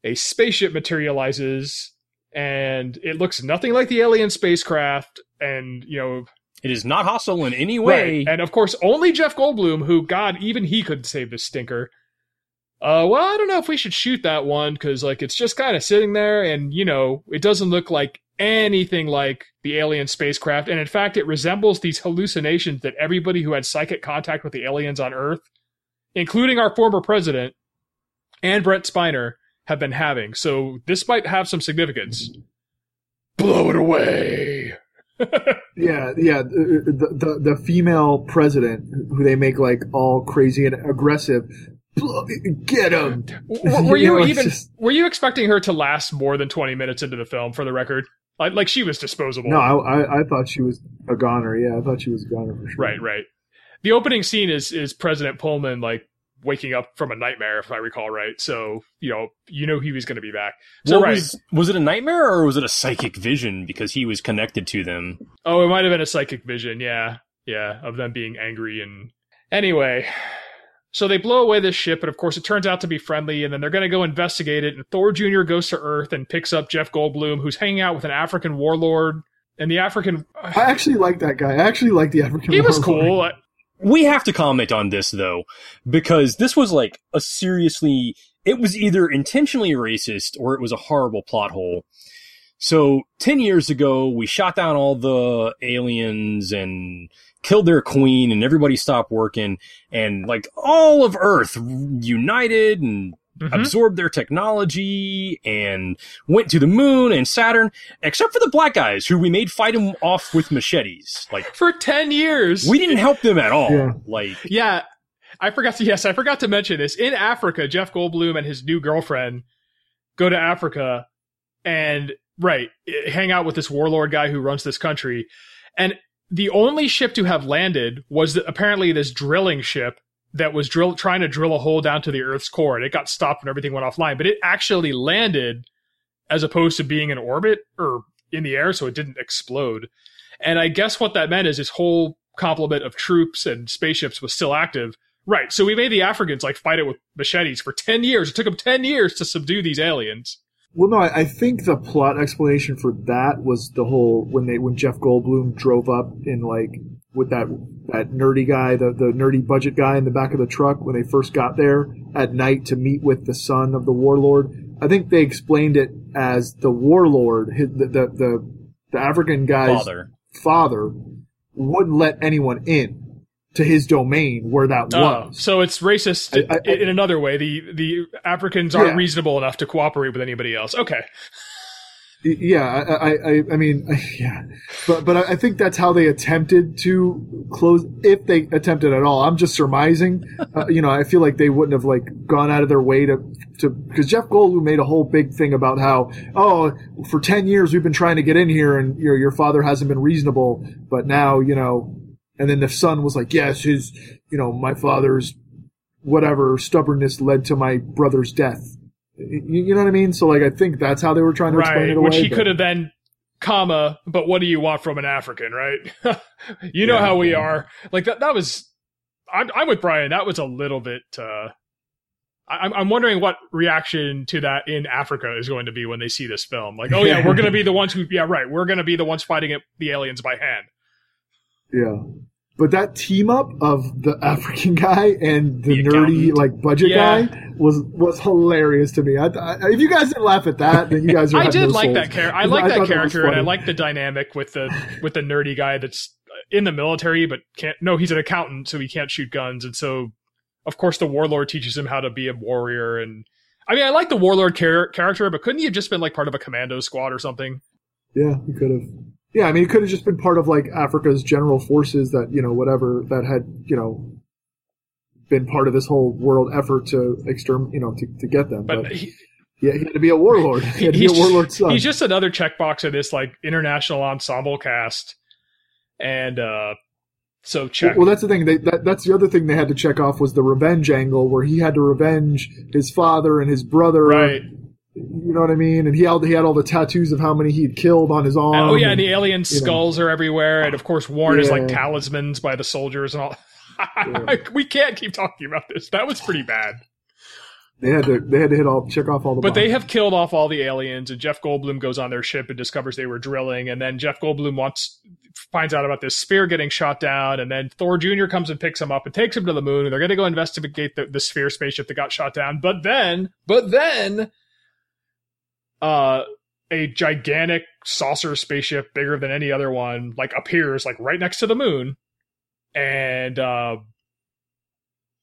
a spaceship materializes. And it looks nothing like the alien spacecraft, and you know It is not hostile in any way. Right. And of course, only Jeff Goldblum, who, God, even he couldn't save this stinker. Uh, well, I don't know if we should shoot that one because, like, it's just kind of sitting there, and you know, it doesn't look like anything like the alien spacecraft, and in fact, it resembles these hallucinations that everybody who had psychic contact with the aliens on Earth, including our former president and Brent Spiner, have been having. So this might have some significance. Blow it away. Yeah, yeah. The, the the female president who they make like all crazy and aggressive. Get him! Were You you know, even just- were you expecting her to last more than 20 minutes into the film for the record like, like she was disposable No, I, I I thought she was a goner. Yeah, I thought she was a goner for sure. right right the opening scene is is president pullman like waking up from a nightmare if i recall right so you know you know he was going to be back so What right was was it a nightmare or was it a psychic vision because he was connected to them? oh it might have been a psychic vision yeah yeah of them being angry and anyway so they blow away this ship and of course it turns out to be friendly and then they're going to go investigate it and thor jr goes to earth and picks up jeff goldblum who's hanging out with an african warlord and the african I actually like that guy. I actually like the African. he was warlord. cool We have to comment on this though, because this was like a seriously, it was either intentionally racist or it was a horrible plot hole. So 10 years ago, we shot down all the aliens and killed their queen and everybody stopped working and like all of Earth united and Mhm. absorbed their technology and went to the moon and Saturn, except for the black guys who we made fight them off with machetes. Like, for 10 years we didn't help them at all. Yeah. Like, Yeah, I forgot to. Yes, I forgot to mention this. In Africa, Jeff Goldblum and his new girlfriend go to Africa and right hang out with this warlord guy who runs this country. And the only ship to have landed was the, apparently this drilling ship that was drill trying to drill a hole down to the Earth's core, and it got stopped when everything went offline. But it actually landed as opposed to being in orbit or in the air, so it didn't explode. And I guess what that meant is this whole complement of troops and spaceships was still active. Right. So we made the Africans like fight it with machetes for 10 years. It took them 10 years to subdue these aliens. Well, no, I, I think the plot explanation for that was the whole when they when Jeff Goldblum drove up in like with that that nerdy guy, the the nerdy budget guy in the back of the truck when they first got there at night to meet with the son of the warlord. I think they explained it as the warlord, his, the, the the the African guy's father. father wouldn't let anyone in to his domain where that Oh, was. so it's racist I- I- in another way. The the Africans aren't Yeah. reasonable enough to cooperate with anybody else. Okay. Yeah, I, I, I mean, yeah, but but I think that's how they attempted to close, if they attempted at all. I'm just surmising. Uh, you know, I feel like they wouldn't have like gone out of their way to to because Jeff Goldblum made a whole big thing about how oh for ten years we've been trying to get in here and your your father hasn't been reasonable, but now you know, and then the son was like yes his you know my father's whatever stubbornness led to my brother's death you, you know what I mean? So like, I think that's how they were trying to explain it away. which he but- could have then, comma, but what do you want from an African, right? you know Yeah, how we yeah. are. Like that. That was. I'm, I'm with Brian. That was a little bit. Uh, I'm, I'm wondering what reaction to that in Africa is going to be when they see this film. Like, oh yeah, we're going to be the ones who, yeah, right, we're going to be the ones fighting it, the aliens by hand. Yeah. But that team up of the African guy and the, The nerdy like budget Yeah. guy was was hilarious to me. I, I, if you guys didn't laugh at that, then you guys are. I did no like souls. that character. I I like that that character, and I like the dynamic with the with the nerdy guy that's in the military, but can't. No, he's an accountant, so he can't shoot guns, and so of course the warlord teaches him how to be a warrior. And I mean, I like the warlord char- character, but couldn't he have just been like part of a commando squad or something? Yeah, he could have. Yeah, I mean, it could have just been part of like Africa's general forces that you know whatever that had you know been part of this whole world effort to exterm you know to, to get them. But, But he, yeah, he had to be a warlord. He had to be a he's- warlord's son. he's just another checkbox of this like international ensemble cast, and uh so check. Well, that's the thing. They, that, that's the other thing they had to check off was the revenge angle, where he had to revenge his father and his brother. right. You know what I mean? And he had, he had all the tattoos of how many he'd killed on his arm. oh yeah, and the alien know. skulls are everywhere, and of course Warren is like talismans by the soldiers and all. we can't keep talking about this. That was pretty bad. they had to they had to hit all check off all the. But they have killed off all the aliens, and Jeff Goldblum goes on their ship and discovers they were drilling, and then Jeff Goldblum wants finds out about this spear getting shot down, and then Thor Jr. comes and picks him up and takes him to the moon, and they're going to go investigate the, the sphere spaceship that got shot down. But then, but then, uh, a gigantic saucer spaceship, bigger than any other one, like appears like right next to the moon, and uh,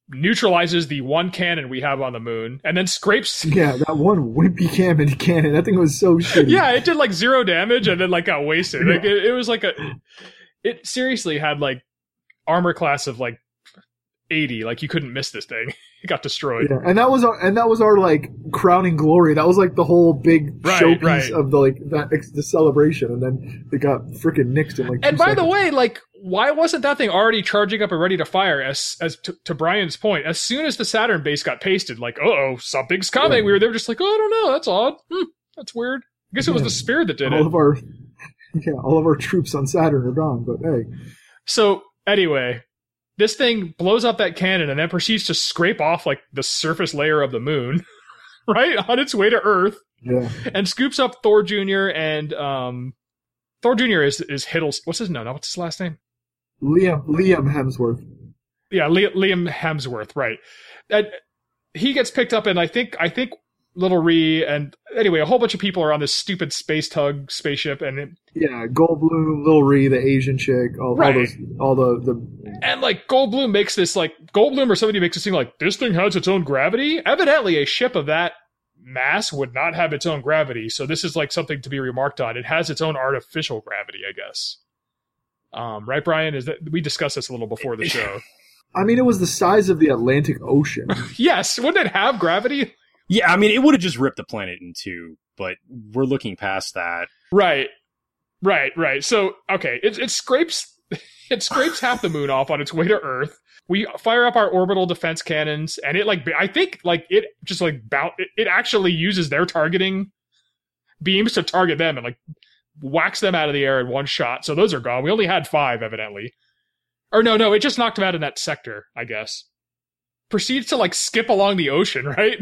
neutralizes the one cannon we have on the moon, and then scrapes Yeah, that one wimpy cannon cannon. That thing was so shitty. yeah, it did like zero damage and then like got wasted. Like it, it was like a, it seriously had like armor class of like eighty. Like you couldn't miss this thing. It got destroyed. Yeah, and that was our and that was our like crowning glory. That was like the whole big Right, showpiece right. of the like that the celebration, and then it got freaking nixed in like. And by the way, like why wasn't that thing already charging up and ready to fire? As as to, to Brian's point, as soon as the Saturn base got pasted, like oh, something's coming. Yeah. We were there just like oh I don't know, that's odd. Hmm, that's weird. I guess it was the spear that did all it. of our yeah, all of our troops on Saturn are gone. But hey, So anyway, this thing blows up that cannon and then proceeds to scrape off like the surface layer of the moon, right on its way to Earth, yeah, and scoops up Thor Jr. and um, Thor Jr. is is Hiddles. What's his no? No, what's his last name? Liam Liam Hemsworth. Yeah, Li- Liam Hemsworth. Right. And he gets picked up, and I think I think Little Ree and anyway, a whole bunch of people are on this stupid space tug spaceship, and it, Yeah, Goldblum, Little Ree, the Asian chick, all, Right. all those, all the the And like Goldblum makes this like Goldblum or somebody makes this thing like this thing has its own gravity. Evidently, a ship of that mass would not have its own gravity. So this is like something to be remarked on. It has its own artificial gravity, I guess. Um, right, Brian? Is that we discussed this a little before the show? I mean, it was the size of the Atlantic Ocean. yes, wouldn't it have gravity? Yeah, I mean, it would have just ripped the planet in two, but we're looking past that. Right, right, right. So okay, it, it scrapes it scrapes half the moon off on its way to Earth. We fire up our orbital defense cannons, and it like I think like it just like bout it, it actually uses their targeting beams to target them and like whacks them out of the air in one shot. So those are gone. We only had five, evidently. Or no, no, it just knocked them out in that sector, I guess. Proceeds to like skip along the ocean, right?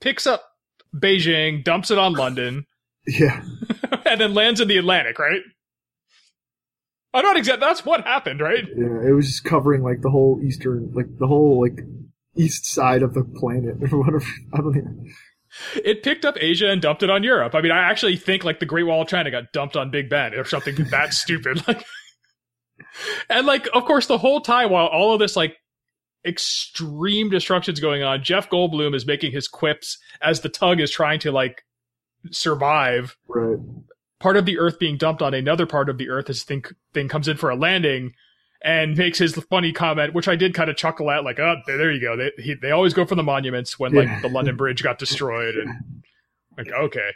Picks up Beijing, dumps it on London yeah, and then lands in the Atlantic, right? I'm not exact. That's what happened, right? yeah, it was just covering like the whole eastern, like the whole like east side of the planet or whatever. I don't even. It picked up Asia and dumped it on Europe. I mean, I actually think like the Great Wall of China got dumped on Big Ben or something that stupid. Like, and like, of course, the whole time while all of this like extreme destruction's going on, Jeff Goldblum is making his quips as the tug is trying to like survive. Right. part of the Earth being dumped on another part of the Earth as thing thing comes in for a landing, and makes his funny comment, which I did kind of chuckle at, like, oh, there you go. They he, they always go for the monuments when like Yeah. the London Bridge got destroyed, and like okay,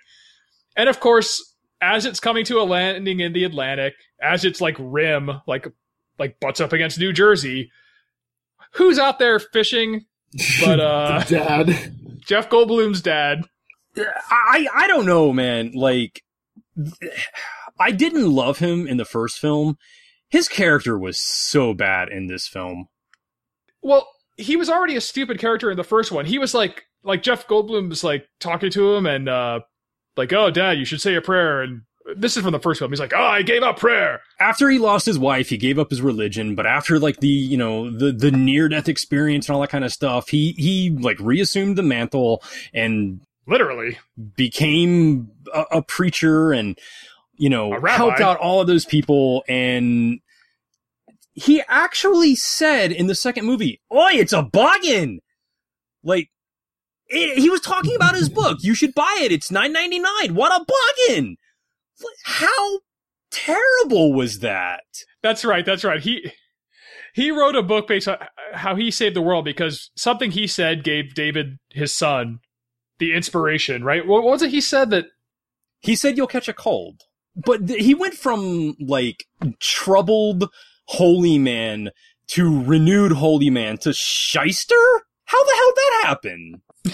and of course, as it's coming to a landing in the Atlantic, as it's like rim, like like butts up against New Jersey, who's out there fishing? But, uh, dad. Jeff Goldblum's dad. I I don't know, man. Like, I didn't love him in the first film. His character was so bad in this film. Well, he was already a stupid character in the first one. He was like like Jeff Goldblum was like talking to him and uh like, "Oh, dad, you should say a prayer." And this is from the first film. He's like, "Oh, I gave up prayer." After he lost his wife, he gave up his religion. But after like the you know the the near death experience and all that kind of stuff, he he like reassumed the mantle and Literally. became a, a preacher and you know helped out all of those people and he actually said in the second movie oi it's a bargain like it, he was talking about his book you should buy it it's 9.99 what a bargain how terrible was that That's right. That's right. He he wrote a book based on how he saved the world because something he said gave David his son the inspiration, right? What was it he said that he said you'll catch a cold but th- he went from like troubled holy man to renewed holy man to shyster how the hell that happen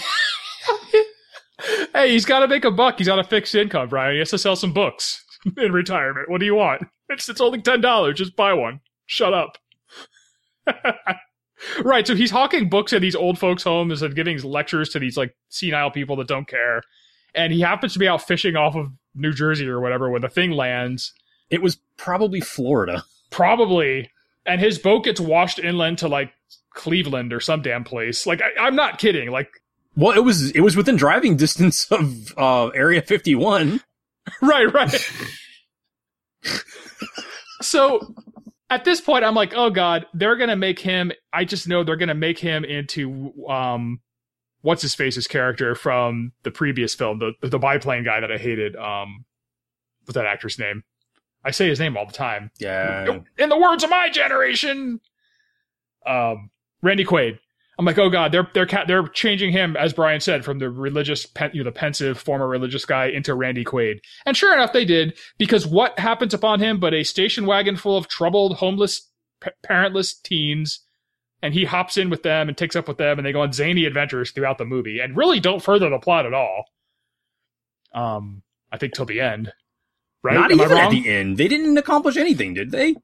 Hey, he's got to make a buck. He's on a fixed income, Brian. He has to sell some books in retirement. What do you want? It's it's only ten dollars. Just buy one. Shut up. right. So he's hawking books at these old folks' homes and giving lectures to these like senile people that don't care. And he happens to be out fishing off of New Jersey or whatever when the thing lands. it was probably florida Probably. And his boat gets washed inland to like Cleveland or some damn place. Like I, I'm not kidding. Like well it was it was within driving distance of uh area 51 right, right. so at this point, I'm like, oh god, they're gonna make him. I just know they're gonna make him into um, what's his face's character from the previous film, the the biplane guy that I hated. Um, what's that actor's name? I say his name all the time. yeah In the words of my generation, um, Randy Quaid. I'm like, oh god, they're they're they're changing him, as Brian said, from the religious, pen- you know, the pensive former religious guy into Randy Quaid. And sure enough, they did because what happens upon him but a station wagon full of troubled, homeless, p- parentless teens, and he hops in with them and takes up with them, and they go on zany adventures throughout the movie, and really don't further the plot at all. Um, I think till the end, right? not Am even at the end they didn't accomplish anything did they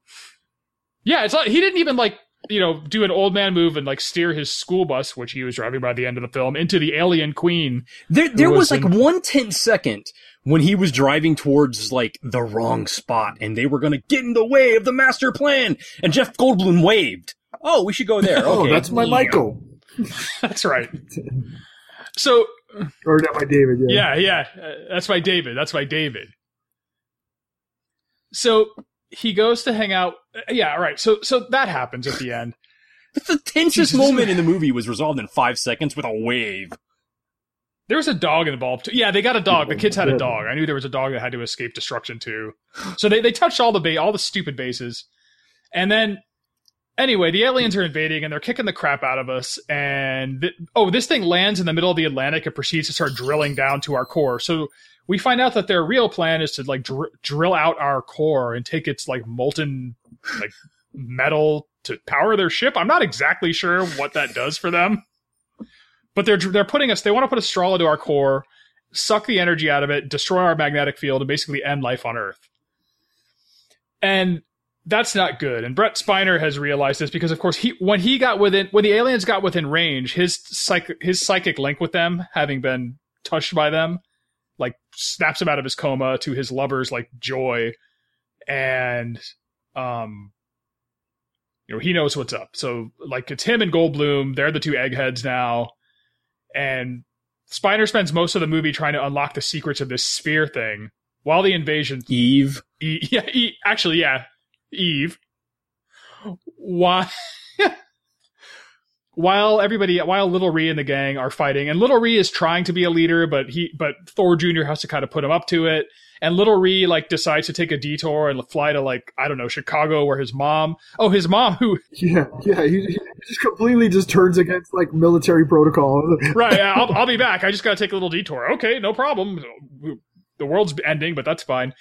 Yeah, it's like he didn't even like you know do an old man move and like steer his school bus, which he was driving by the end of the film, into the alien queen. There, there was, was like in- one tenth second when he was driving towards like the wrong spot, and they were going to get in the way of the master plan. And Jeff Goldblum waved. Oh, we should go there. Oh, Okay. that's my Yeah. Michael. That's right. So Or that my David. Yeah. yeah, yeah, uh, that's my David. That's my David. So he goes to hang out. uh, Yeah, all right. So so that happens at the end. The tensest moment in the movie was resolved in five seconds with a wave. There was a dog involved too. Yeah, they got a dog. The kids had a dog. I knew there was a dog that had to escape destruction too. So they, they touched all the ba- all the stupid bases. And then anyway, the aliens are invading and they're kicking the crap out of us. And th- oh, this thing lands in the middle of the Atlantic and proceeds to start drilling down to our core. So we find out that their real plan is to like dr- drill out our core and take its like molten like metal to power their ship. I'm not exactly sure what that does for them but they're they're putting us. They want to put a straw into our core, suck the energy out of it, destroy our magnetic field, and basically end life on Earth. And that's not good. And Brent Spiner has realized this because, of course, he when he got within when the aliens got within range, his psych his psychic link with them, having been touched by them, like snaps him out of his coma to his lover's like joy, and um you know, he knows what's up. So like it's him and Goldblum, they're the two eggheads now. And Spiner spends most of the movie trying to unlock the secrets of this sphere thing while the invasion Eve. E- yeah, e- actually, yeah, Eve. Why? while everybody, while Little Ree and the gang are fighting, and Little Ree is trying to be a leader, but he, but Thor Jr. has to kind of put him up to it. And Little Ree like decides to take a detour and fly to like I don't know Chicago, where his mom, oh his mom who Yeah, yeah, he, he just completely just turns against like military protocol. right, I'll, I'll be back. I just got to take a little detour. Okay, no problem. The world's ending, but that's fine.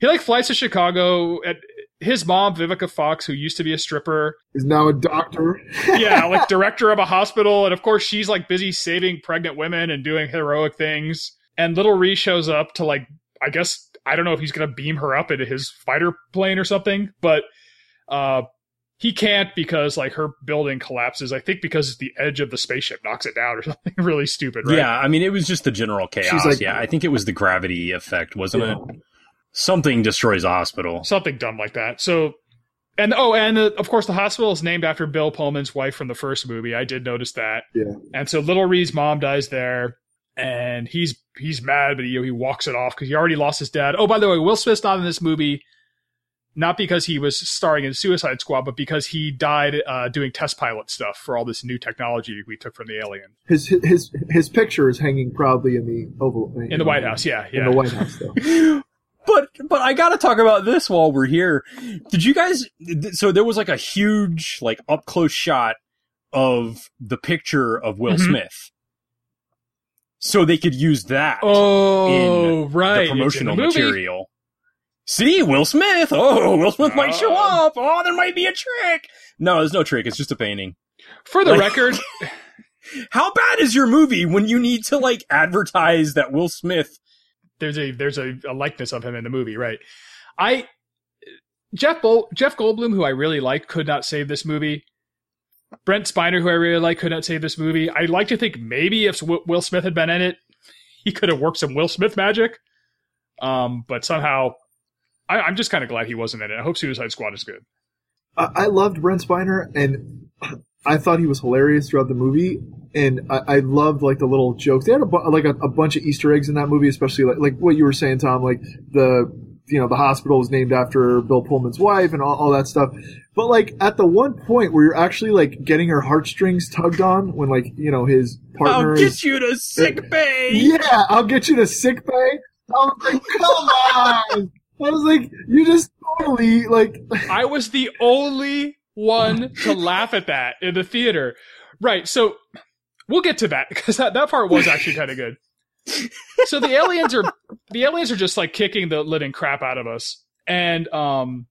He like flies to Chicago. At his mom, Vivica Fox, who used to be a stripper, is now a doctor. yeah, like director of a hospital, and of course she's like busy saving pregnant women and doing heroic things. And Little Ree shows up to like I guess I don't know if he's going to beam her up into his fighter plane or something, but uh, he can't because like her building collapses. I think because the edge of the spaceship knocks it down or something really stupid. Right? Yeah, I mean it was just the general chaos. Like, yeah, I think it was the gravity effect, wasn't yeah. it? Something destroys a hospital. Something dumb like that. So, and oh, and uh, of course the hospital is named after Bill Pullman's wife from the first movie. I did notice that. Yeah. And so Little Ree's mom dies there and he's he's mad, but he, he walks it off because he already lost his dad. Oh, by the way, Will Smith's not in this movie, not because he was starring in Suicide Squad, but because he died uh, doing test pilot stuff for all this new technology we took from the alien. His his his picture is hanging proudly in the Oval in the White House. Yeah, yeah, in the White House though. but but I gotta talk about this while we're here. Did you guys? So there was like a huge like up close shot of the picture of Will mm-hmm. Smith so they could use that oh, in right. the promotional material. See, Will Smith. Oh, Will Smith might show uh. up. Oh, there might be a trick. No, there's no trick. It's just a painting. For the like, record, how bad is your movie when you need to like advertise that Will Smith? There's a there's a, a likeness of him in the movie, right? I Jeff Bol- Jeff Goldblum, who I really like, could not save this movie. Brent Spiner, who I really like, could not save this movie. I'd like to think maybe if Will Smith had been in it, he could have worked some Will Smith magic. Um, but somehow, I, am just kind of glad he wasn't in it. I hope Suicide Squad is good. I, I loved Brent Spiner, and I thought he was hilarious throughout the movie. And I, I loved like the little jokes. They had a bu- like a, a, bunch of Easter eggs in that movie, especially like like what you were saying, Tom. Like the you know the hospital was named after Bill Pullman's wife and all, all that stuff. But like at the one point where you're actually like getting her heartstrings tugged on when like you know his partner I'll get is, you to sick uh, bay. Yeah, I'll get you to sick bay. I was like, come on. I was like, you just totally like. I was the only one to laugh at that in the theater. Right. So we'll get to that because that, that part was actually kind of good. So the aliens are the aliens are just like kicking the living crap out of us, and um,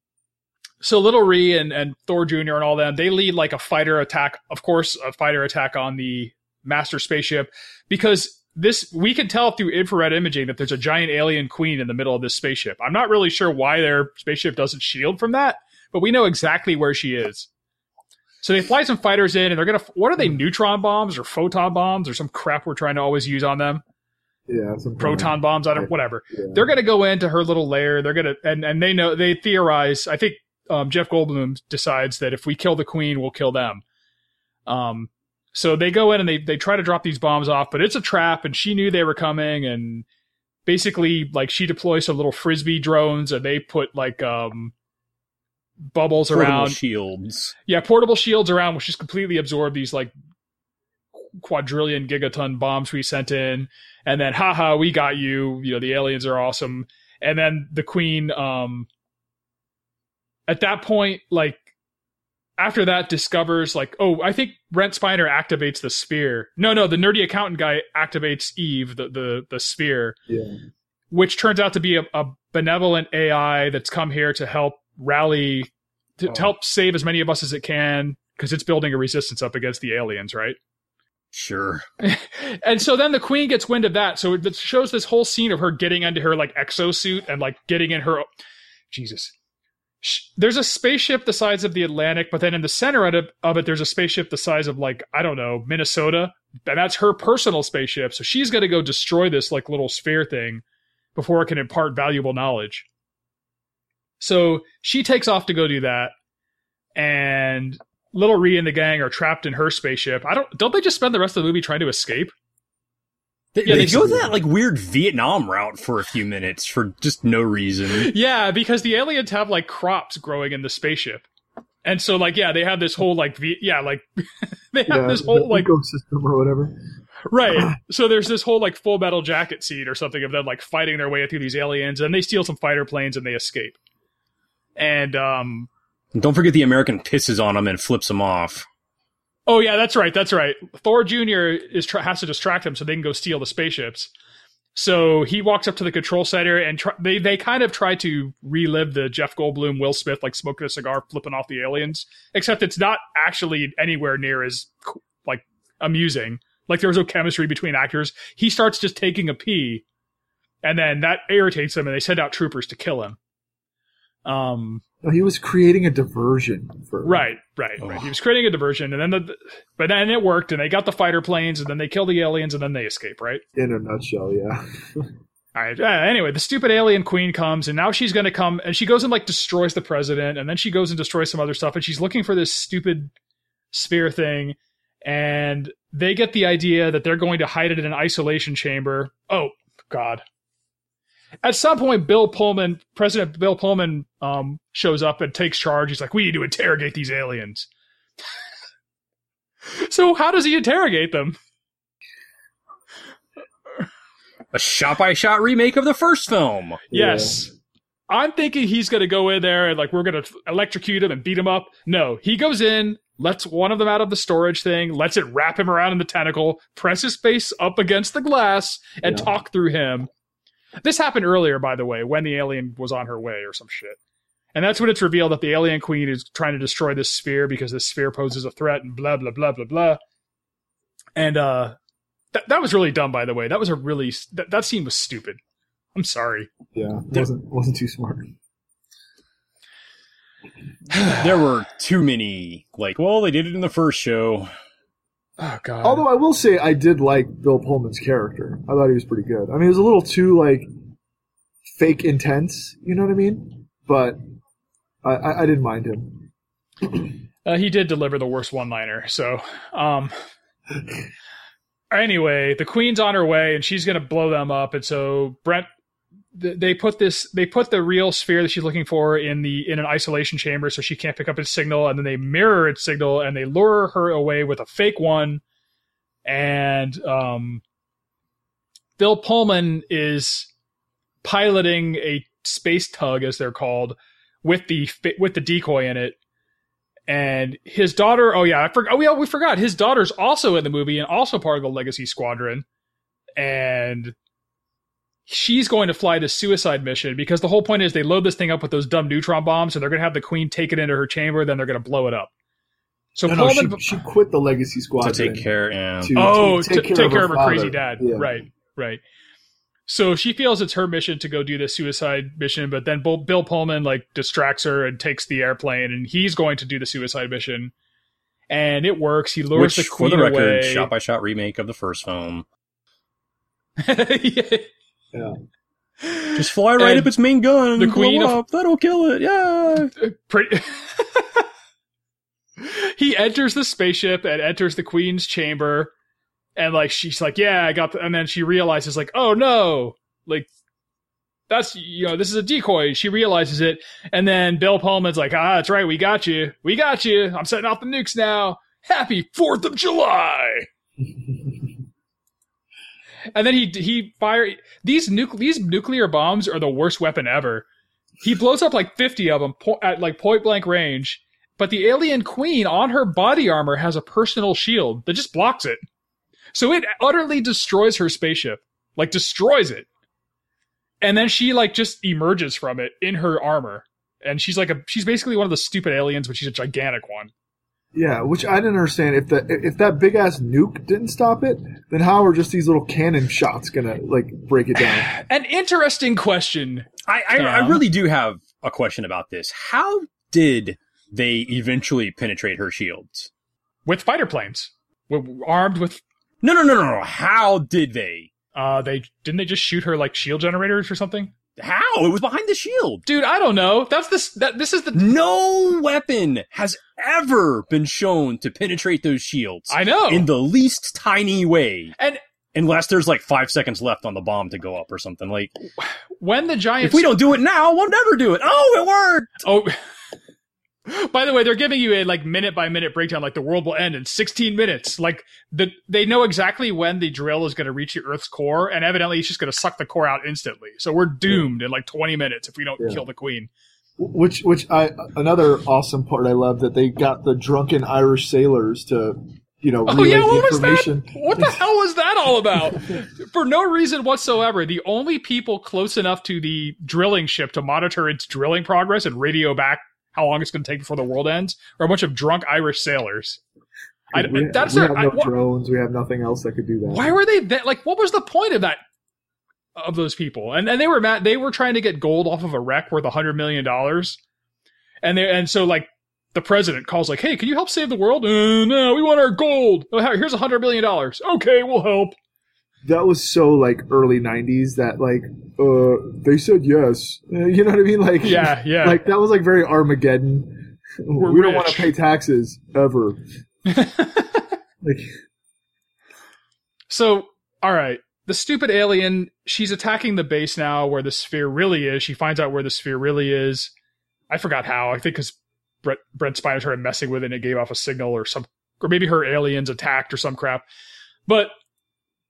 so Little Ree and, and Thor Jr. and all them, they lead like a fighter attack, of course, a fighter attack on the master spaceship because this we can tell through infrared imaging that there's a giant alien queen in the middle of this spaceship. I'm not really sure why their spaceship doesn't shield from that, but we know exactly where she is. So they fly some fighters in and they're gonna what are they neutron bombs or photon bombs or some crap we're trying to always use on them? Yeah, proton bombs. I don't whatever. Yeah. They're gonna go into her little lair. They're gonna and and they know they theorize. I think um, Jeff Goldblum decides that if we kill the queen, we'll kill them. Um, so they go in and they they try to drop these bombs off, but it's a trap, and she knew they were coming, and basically like she deploys some little frisbee drones, and they put like um bubbles portable around shields. Yeah, portable shields around, which just completely absorb these like quadrillion gigaton bombs we sent in, and then haha, we got you. You know the aliens are awesome, and then the queen um at that point, like after that discovers like, oh, I think Brent Spiner activates the spear. No, no, the nerdy accountant guy activates Eve, the the the sphere. Yeah. Which turns out to be a, a benevolent AI that's come here to help rally to, oh. to help save as many of us as it can because it's building a resistance up against the aliens, right? Sure. and so then the queen gets wind of that. So it shows this whole scene of her getting into her like exosuit and like getting in her Jesus there's a spaceship the size of the Atlantic, but then in the center of it, of it, there's a spaceship the size of like I don't know Minnesota, and that's her personal spaceship. So she's going to go destroy this like little sphere thing before it can impart valuable knowledge. So she takes off to go do that, and Little Ree and the gang are trapped in her spaceship. I don't don't they just spend the rest of the movie trying to escape? They, yeah, they go that like weird Vietnam route for a few minutes for just no reason. Yeah, because the aliens have like crops growing in the spaceship, and so like yeah, they have this whole like v- yeah like they have yeah, this whole the like ecosystem or whatever. right. So there's this whole like full metal jacket scene or something of them like fighting their way through these aliens, and they steal some fighter planes and they escape. And um, don't forget the American pisses on him and flips him off. oh yeah, that's right, that's right. Thor Junior is has to distract him so they can go steal the spaceships. So he walks up to the control center and try- they they kind of try to relive the Jeff Goldblum, Will Smith like smoking a cigar, flipping off the aliens. Except it's not actually anywhere near as like amusing. Like there was no chemistry between actors. He starts just taking a pee, and then that irritates them, and they send out troopers to kill him. Um, he was creating a diversion for Right, right, right. He was creating a diversion, and then the, but then it worked, and they got the fighter planes, and then they kill the aliens, and then they escape. Right. In a nutshell, yeah. All right. Uh, anyway, the stupid alien queen comes, and now she's going to come, and she goes and like destroys the president, and then she goes and destroys some other stuff, and she's looking for this stupid spear thing, and they get the idea that they're going to hide it in an isolation chamber. Oh God. At some point, Bill Pullman, President Bill Pullman, um, shows up and takes charge. He's like, "We need to interrogate these aliens." so, how does he interrogate them? A shot by shot remake of the first film. Yes. I'm thinking he's going to go in there and like we're going to electrocute him and beat him up. No, he goes in, lets one of them out of the storage thing, lets it wrap him around in the tentacle, press his face up against the glass, and Yeah. talk through him. This happened earlier, by the way, when the alien was on her way or some shit. And that's when it's revealed that the alien queen is trying to destroy this sphere because this sphere poses a threat and blah, blah, blah, blah, blah. And, uh, that, that was really dumb, by the way. That was a really, that, that scene was stupid. I'm sorry. Yeah, wasn't wasn't too smart. There were too many, like, well, they did it in the first show. Oh god. Although I will say I did like Bill Pullman's character. I thought he was pretty good. I mean, it was a little too like fake intense. You know what I mean? But I, I, I didn't mind him. uh, he did deliver the worst one-liner. So, um anyway, the queen's on her way and she's going to blow them up and so Brent they put this they put the real sphere that she's looking for in the in an isolation chamber so she can't pick up its signal and then they mirror its signal and they lure her away with a fake one. And um Bill Pullman is piloting a space tug as they're called with the with the decoy in it. And his daughter oh yeah i forgot oh yeah we forgot. His daughter's also in the movie and also part of the legacy squadron. And she's going to fly the suicide mission because the whole point is they load this thing up with those dumb neutron bombs and they're going to have the queen take it into her chamber then they're going to blow it up so No, no, she, Pullman, she quit the Legacy squad To take care, yeah. to- oh to to take, care, of her, crazy dad Yeah. right right so she feels it's her mission to go do this suicide mission but then Bill, bill pullman like distracts her and takes the airplane and he's going to do the suicide mission and it works he lures Which, the for the record, away shot by shot remake of the first film. Yeah. Yeah. Just fly right And up its main gun. the and queen blow of- up. That'll kill it. Yeah. pretty he enters the spaceship and enters the queen's chamber and like she's like yeah i got the, and then she realizes like oh no like that's you know this is a decoy she realizes it and then bill pullman's like ah that's right we got you we got you i'm setting off the nukes now happy fourth of july and then he he fire these nuc- these nuclear bombs are the worst weapon ever. He blows up like 50 of them po- at like point blank range but the alien queen on her body armor has a personal shield that just blocks it. So it utterly destroys her spaceship like destroys it. And then she like just emerges from it in her armor. And she's like a she's basically one of the stupid aliens but she's a gigantic one Yeah, which I didn't understand. If that if that big ass nuke didn't stop it, then how are just these little cannon shots gonna like break it down? an interesting question I, I, I really do have a question about this. How did they eventually penetrate her shields? with fighter planes w- armed with No, no, no, no, no. How did they? uh they didn't they just shoot her like shield generators or something How? It was behind the shield. dude i don't know that's this that this is the No weapon has ever been shown to penetrate those shields i know in the least tiny way. and Unless there's like five seconds left on the bomb to go up or something. Like, when the giant if we don't do it now, we'll never do it. Oh, it worked! Oh, By the way, they're giving you a like minute by minute breakdown, like the world will end in 16 minutes. Like the they know exactly when the drill is going to reach the Earth's core, and evidently it's just going to suck the core out instantly. So we're doomed in like 20 minutes if we don't Yeah. kill the queen. Which, which I another awesome part I love that they got the drunken Irish sailors to, you know, Oh relay yeah, the what was that? information. What the hell was that all about? For no reason whatsoever. The only people close enough to the drilling ship to monitor its drilling progress and radio back how long it's going to take before the world ends or a bunch of drunk Irish sailors. I, we, that's we their, have I- no wha- drones. We have nothing else that could do that. why were they that like what was the point of that of those people and and they were mad they were trying to get gold off of a wreck worth a hundred million dollars and they and so like the president calls like hey can you help save the world uh, no we want our gold oh, here's a hundred million dollars okay we'll help that was so like early '90s that like uh they said yes. You know what I mean? Like yeah yeah like that was like very Armageddon. We're we don't want to pay taxes ever. Like so all right the stupid alien she's attacking the base now where the sphere really is she finds out where the sphere really is i forgot how i think because brent, brent spiner started messing with it and it gave off a signal or some or maybe her aliens attacked or some crap but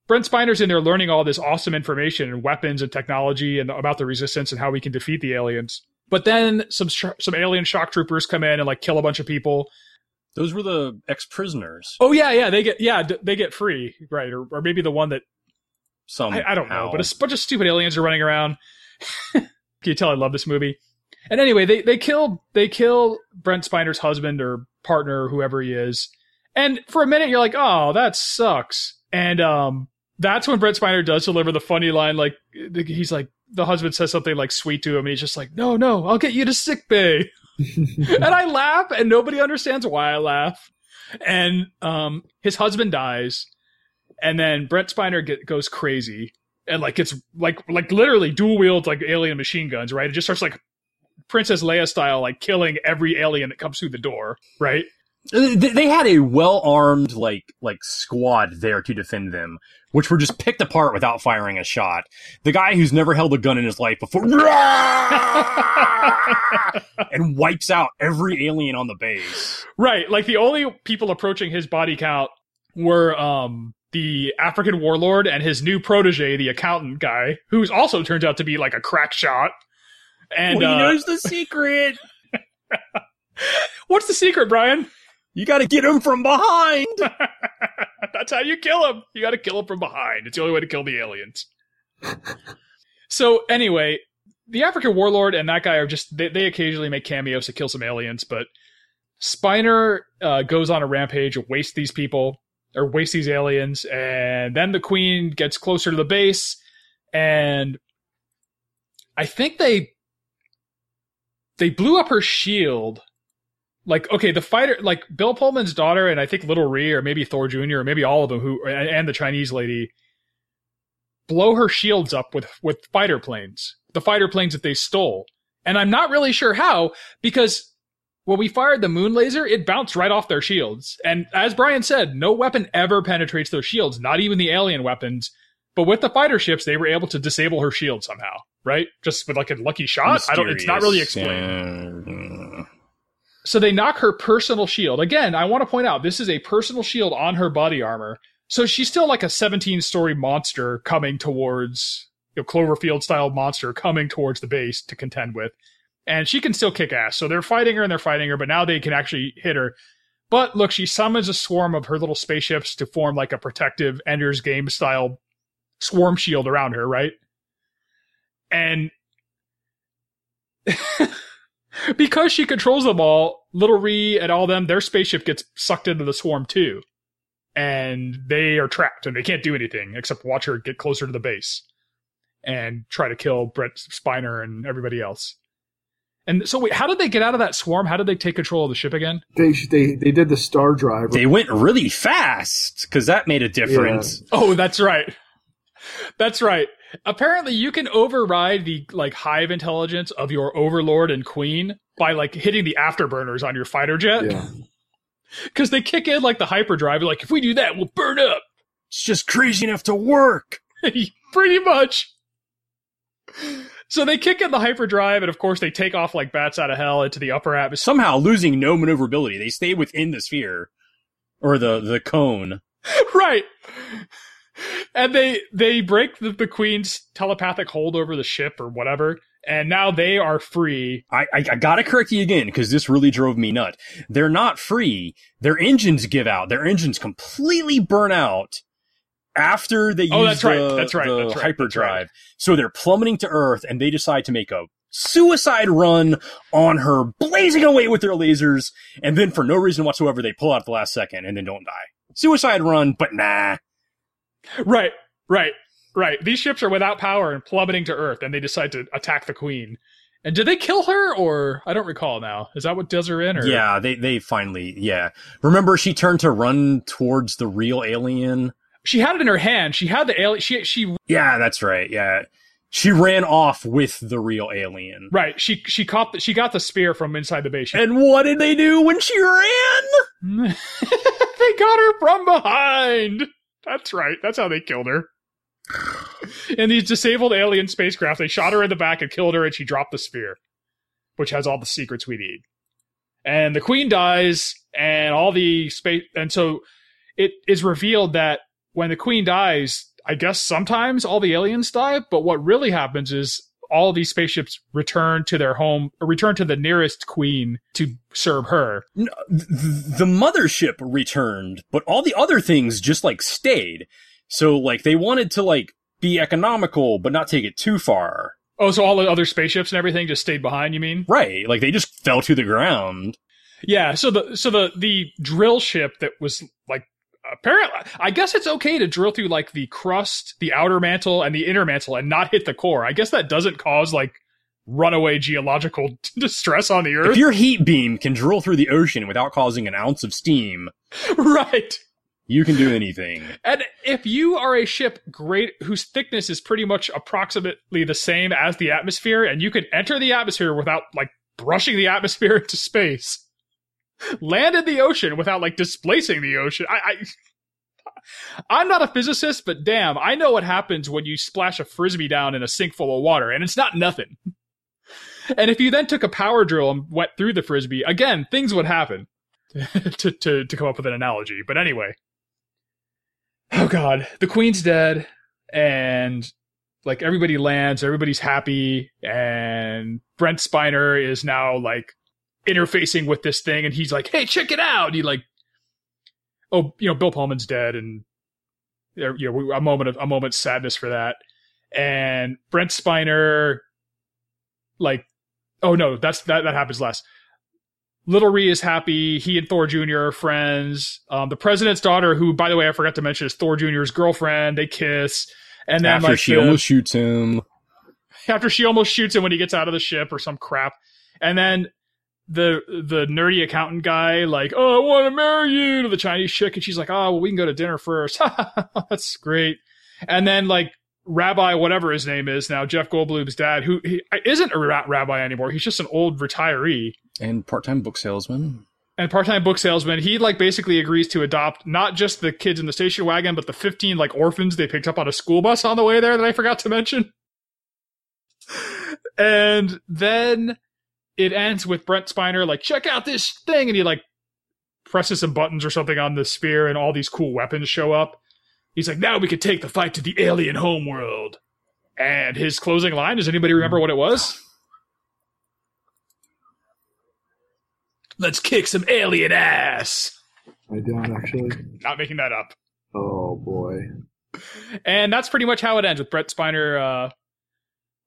brent spiner's in there learning all this awesome information and weapons and technology and about the resistance and how we can defeat the aliens but then some sh- some alien shock troopers come in and like kill a bunch of people Those were the ex prisoners. oh yeah yeah they get yeah d- they get free right or, or maybe the one that Some I, I don't know, but a bunch of stupid aliens are running around. Can you tell I love this movie? And anyway, they they kill they kill Brent Spiner's husband or partner, or whoever he is. And for a minute, you're like, oh, that sucks. And um, that's when Brent Spiner does deliver the funny line, like he's like the husband says something like sweet to him, and he's just like, no, no, I'll get you to sick bay. and I laugh, and nobody understands why I laugh. And um, his husband dies, and then Brent Spiner get, goes crazy, and like it's like like literally dual wields like alien machine guns, right? It just starts like Princess Leia style, like killing every alien that comes through the door, right? They they had a well armed like like squad there to defend them, which were just picked apart without firing a shot. The guy who's never held a gun in his life before and wipes out every alien on the base. Right. Like the only people approaching his body count were um the African warlord and his new protege, the accountant guy, who's also turns out to be like a crack shot. And well, he uh, knows the secret. what's the secret, Brian? You got to get him from behind. That's how you kill him. You got to kill him from behind. It's the only way to kill the aliens. so anyway, the African warlord and that guy are just they, they occasionally make cameos to kill some aliens, but Spiner uh, goes on a rampage and wastes these people or wastes these aliens, and then the queen gets closer to the base, and I think they they blew up her shield like okay the fighter like bill pullman's daughter and i think little ree or maybe thor jr or maybe all of them who and, and the chinese lady blow her shields up with with fighter planes the fighter planes that they stole. And i'm not really sure how because when we fired the moon laser it bounced right off their shields. And as brian said no weapon ever penetrates their shields not even the alien weapons. But with the fighter ships they were able to disable her shield somehow right? Just with like a lucky shot? I don't it's not really explained. Explained. So they knock her personal shield. Again, I want to point out this is a personal shield on her body armor. So she's still like a 17 story monster coming towards, you know, Cloverfield style monster coming towards the base to contend with. And she can still kick ass. So they're fighting her and they're fighting her, but now they can actually hit her. But look, she summons a swarm of her little spaceships to form like a protective Ender's Game style swarm shield around her, right? And because she controls them all, Little Ree and all them, their spaceship gets sucked into the swarm too. And they are trapped and they can't do anything except watch her get closer to the base and try to kill Brent Spiner and everybody else. And so wait, how did they get out of that swarm? How did they take control of the ship again? they they they did the star drive. They went really fast because that made a difference. Oh, that's right. That's right. Apparently you can override the like hive intelligence of your overlord and queen by like hitting the afterburners on your fighter jet. yeah. Because they kick in like the hyperdrive. Like, if we do that, we'll burn up. It's just crazy enough to work. Pretty much. So they kick in the hyperdrive, and of course they take off like bats out of hell into the upper atmosphere. Somehow losing no maneuverability. They stay within the sphere. Or the, the cone. right. And they they break the, the queen's telepathic hold over the ship or whatever, and now they are free. I, I, I gotta correct you again, because this really drove me nut. They're not free. Their engines give out. Their engines completely burn out after they Oh, use that's right. the, That's right. the That's right. Hyperdrive. So they're plummeting to Earth, and they decide to make a suicide run on her, blazing away with their lasers, and then for no reason whatsoever, they pull out at the last second and then don't die. Suicide run, but nah. Right, right, right. These ships are without power and plummeting to Earth, and they decide to attack the queen. And did they kill her, or I don't recall now? Is that what does her in? Or? Yeah, they, they finally, yeah. Remember she turned to run towards the real alien? she had it in her hand. She had the alien. She she Yeah, that's right. Yeah. She ran off with the real alien. right. She she caught the, she got the spear from inside the base. She- And what did they do when she ran? they got her from behind. That's right. That's how they killed her. In these disabled alien spacecraft, they shot her in the back and killed her, and she dropped the spear, which has all the secrets we need. And the queen dies, and all the space, and so it is revealed that when the queen dies, I guess sometimes all the aliens die, but what really happens is all these spaceships return to their home, or return to the nearest queen to serve her. No, th- the mothership returned, but all the other things just like stayed. So like they wanted to like be economical, but not take it too far. Oh, so all the other spaceships and everything just stayed behind, you mean? Right. Like they just fell to the ground. Yeah, so the so the the drill ship that was like apparently I guess it's okay to drill through like the crust, the outer mantle and the inner mantle and not hit the core. I guess that doesn't cause like runaway geological distress on the earth. If your heat beam can drill through the ocean without causing an ounce of steam, right. you can do anything. And if you are a ship great whose thickness is pretty much approximately the same as the atmosphere and you can enter the atmosphere without like brushing the atmosphere into space, land in the ocean without like displacing the ocean. I, I I'm not a physicist, but damn, I know what happens when you splash a frisbee down in a sink full of water, and it's not nothing. And if you then took a power drill and went through the frisbee, again, things would happen. to, to to come up with an analogy. But anyway. Oh god, the queen's dead, and like everybody lands, everybody's happy, and Brent Spiner is now like interfacing with this thing, and he's like, "Hey, check it out!" And he like, oh, you know, Bill Pullman's dead, and there, you know, a moment of a moment's sadness for that, and Brent Spiner, like, oh no, that's that that happens last. Little Ree is happy. He and Thor Jr. are friends. Um, the president's daughter, who, by the way, I forgot to mention, is Thor Jr.'s girlfriend. They kiss, and then After like she the- almost shoots him. after she almost shoots him when he gets out of the ship or some crap. And then the the nerdy accountant guy, like, oh, I want to marry you to the Chinese chick, and she's like, oh, well, we can go to dinner first. That's great. And then like Rabbi, whatever his name is now, Jeff Goldblum's dad, who he isn't a ra- rabbi anymore. He's just an old retiree And part-time book salesman. and part-time book salesman. He like basically agrees to adopt not just the kids in the station wagon, but the 15 like orphans they picked up on a school bus on the way there that I forgot to mention. And then it ends with Brent Spiner like, check out this thing, and he like presses some buttons or something on the spear, and all these cool weapons show up. He's like, now we can take the fight to the alien homeworld. And his closing line, does anybody remember what it was? Let's kick some alien ass. I don't actually. Not making that up. Oh boy. And that's pretty much how it ends with Brent Spiner uh,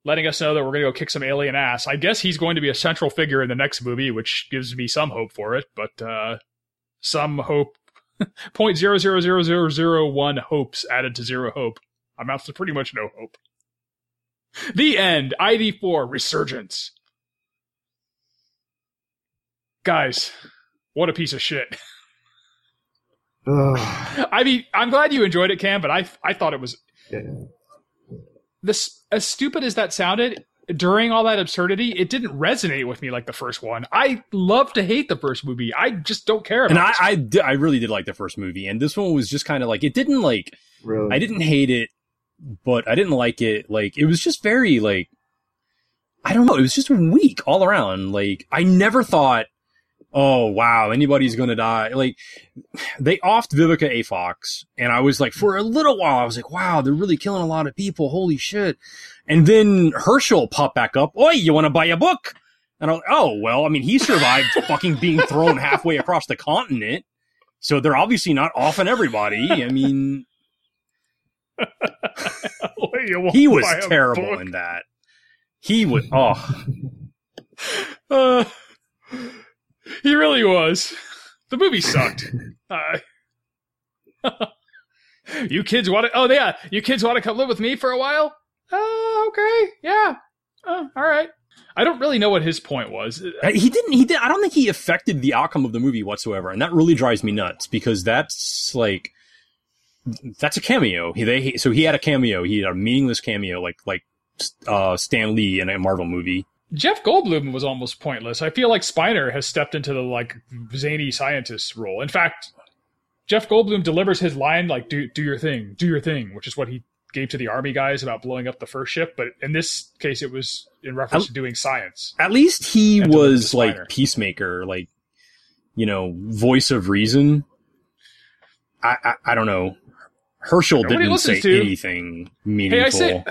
letting us know that we're going to go kick some alien ass. I guess he's going to be a central figure in the next movie, which gives me some hope for it, but uh, some hope. Point zero zero zero zero zero one hopes added to zero hope amounts to pretty much no hope. The end. ID4 Resurgence. Guys, what a piece of shit. I mean, I'm glad you enjoyed it, Kam, but I I thought it was Yeah. This as stupid as that sounded during all that absurdity it didn't resonate with me like the first one i love to hate the first movie i just don't care about And I, I, di- I really did like the first movie, and this one was just kind of like it didn't like Really. I didn't hate it, but I didn't like it. Like it was just very like I don't know. It was just weak all around. Like I never thought, oh wow, anybody's gonna die. Like they offed Vivica A. Fox, and I was like, for a little while, I was like, wow, they're really killing a lot of people. Holy shit! And then Herschel popped back up. Oi, you want to buy a book? And I'm like, oh well, I mean, he survived fucking being thrown halfway across the continent, so they're obviously not offing everybody. I mean, he was terrible book. in that. He was oh. Uh, he really was. The movie sucked. Uh, you kids want to? Oh yeah, you kids want to come live with me for a while? Uh, okay, yeah. Uh, all right. I don't really know what his point was. Uh, He didn't. He did. I don't think he affected the outcome of the movie whatsoever, and that really drives me nuts because that's like that's a cameo. He they he- so he had a cameo. He had a meaningless cameo, like like uh, Stan Lee in a Marvel movie. Jeff Goldblum was almost pointless. I feel like Spiner has stepped into the like zany scientist role. In fact, Jeff Goldblum delivers his line like "do do your thing, do your thing," which is what he gave to the army guys about blowing up the first ship. But in this case, it was in reference to doing science. At least he was like peacemaker, like you know, voice of reason. I I, I don't know. Herschel didn't say to anything Hey, meaningful. I say,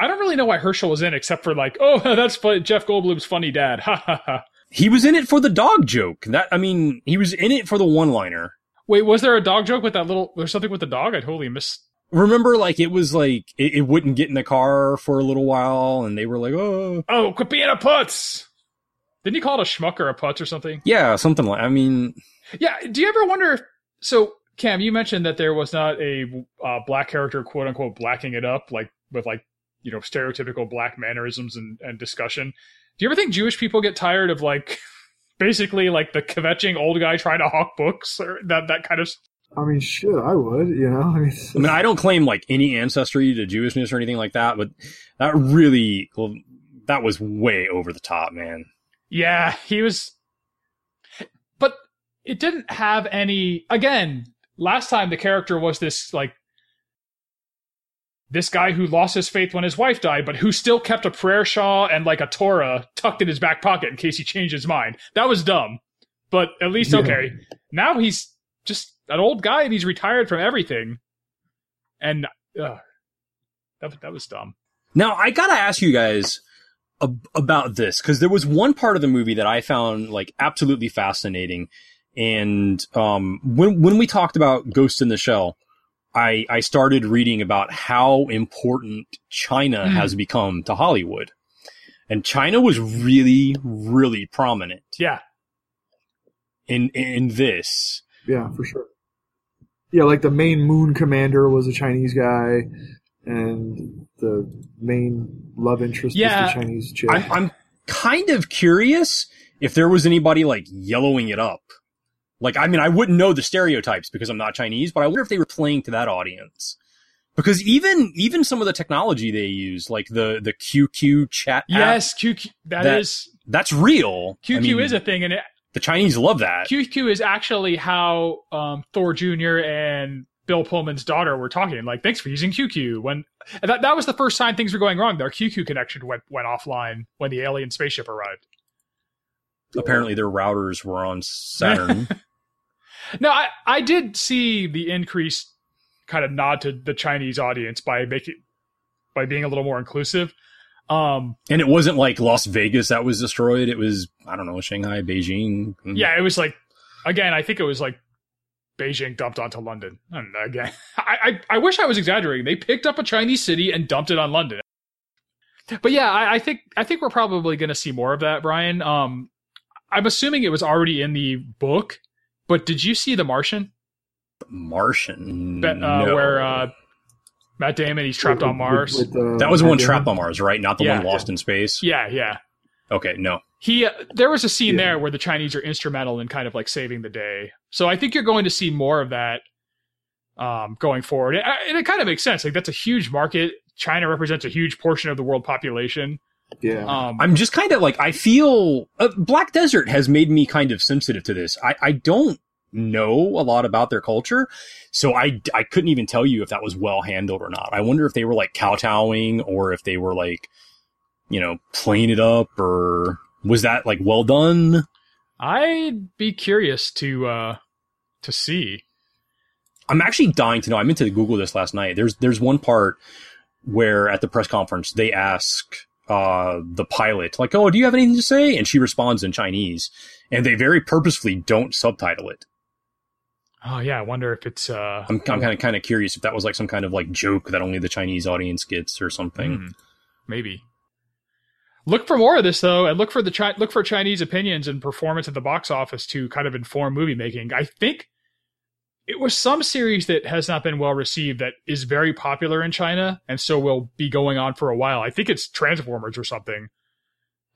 I don't really know why Herschel was in, except for like, oh, that's fu- Jeff Goldblum's funny dad. Ha ha ha. he was in it for the dog joke. That I mean, he was in it for the one liner. Wait, was there a dog joke with that little? There's something with the dog. I totally missed. remember like it was like it, it wouldn't get in the car for a little while and they were like oh Oh, quit being a putz. Didn't you call it a schmuck or a putz or something? yeah something like i mean Yeah. Do you ever wonder? If, so, Kam, you mentioned that there was not a uh, black character, quote unquote, blacking it up, like with like you know stereotypical black mannerisms and, and discussion. Do you ever think Jewish people get tired of like basically like the kvetching old guy trying to hawk books or that that kind of? I mean, shit, I would. You know, I mean, i mean i don't claim like any ancestry to jewishness or anything like that but that really well, that was way over the top man Yeah, he was. But it didn't have any. Again, last time the character was this like this guy who lost his faith when his wife died, but who still kept a prayer shawl and like a Torah tucked in his back pocket in case he changed his mind. That was dumb, but at least Yeah. okay. Now he's just an old guy and he's retired from everything, and uh, that that was dumb. now i gotta ask you guys ab- about this because there was one part of the movie that i found like absolutely fascinating and um when when we talked about ghost in the shell I, I started reading about how important China Mm. has become to Hollywood. And China was really, really prominent Yeah, in, in this. yeah, for sure. Yeah, like the main moon commander was a Chinese guy, and the main love interest Yeah. was the Chinese chick. I'm, I'm kind of curious if there was anybody like yellowing it up. Like, I mean, I wouldn't know the stereotypes because I'm not Chinese, but I wonder if they were playing to that audience. Because even, even some of the technology they use, like the, the QQ chat app, yes, QQ. That- that is that's real. QQ I mean, is a thing, and it, the Chinese love that. QQ is actually how um, Thor Jr. and Bill Pullman's daughter were talking. Like, thanks for using QQ. When that that was the first time things were going wrong. Their QQ connection went went offline when the alien spaceship arrived. Apparently, their routers were on Saturn. Now, I I did see the increased kind of nod to the Chinese audience by making by being a little more inclusive. Um, and it wasn't like Las Vegas that was destroyed. It was, I don't know, Shanghai, Beijing. yeah, it was like again, I think it was like Beijing dumped onto London. And again, I, I I wish I was exaggerating. They picked up a Chinese city and dumped it on London. But yeah, I, I think I think we're probably going to see more of that, Brian. Um, I'm assuming it was already in the book, but did you see The Martian? Martian. That, uh, no. Where uh, Matt Damon he's trapped on Mars. With- with, uh, that was the one Matt trapped on Mars, right? Not the Yeah. one lost in space. yeah, yeah. Okay, no. He uh, there was a scene Yeah. there where the Chinese are instrumental in kind of like saving the day. So I think you're going to see more of that um, going forward, and, and it kind of makes sense. Like that's a huge market. China represents a huge portion of the world population. Yeah. Um, I'm just kind of like I feel uh, Black Desert has made me kind of sensitive to this. I I don't know a lot about their culture, so I I couldn't even tell you if that was well handled or not. I wonder if they were like kowtowing or if they were like you know, playing it up or was that like well done? I'd be curious to uh to see. I'm actually dying to know. I meant to Google this last night. There's there's one part where at the press conference they ask uh, the pilot like, "Oh, do you have anything to say?" And she responds in Chinese, and they very purposefully don't subtitle it. Oh yeah, I wonder if it's. uh I'm, I'm kind of kind of curious if that was like some kind of like joke that only the Chinese audience gets or something. hmm, maybe. Look for more of this though, and look for the chi- look for Chinese opinions and performance at the box office to kind of inform movie making. I think it was some series that has not been well received that is very popular in China, and so will be going on for a while. I think it's Transformers or something.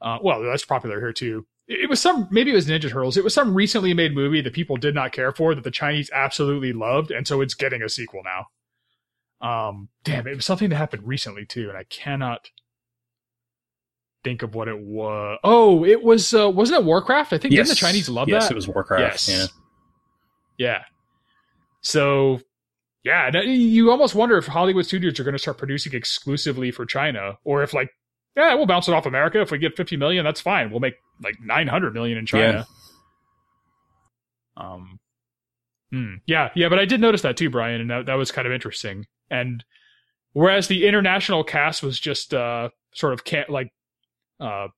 Uh, well, that's popular here too. It was some maybe it was Ninja Turtles. It was some recently made movie that people did not care for that the Chinese absolutely loved, and so it's getting a sequel now. Um, damn, it was something that happened recently too, and I cannot think of what it was. Oh, it was uh, wasn't it Warcraft? I think didn't the Chinese love yes, that? it was Warcraft. Yes. Yeah. Yeah. So, yeah, you almost wonder if Hollywood studios are going to start producing exclusively for China, or if like, yeah, we'll bounce it off America. If we get fifty million, that's fine. We'll make like nine hundred million in China. Yeah. Um. hmm, yeah, yeah, but I did notice that too, Brian, and that, that was kind of interesting. And whereas the international cast was just uh sort of can't like uh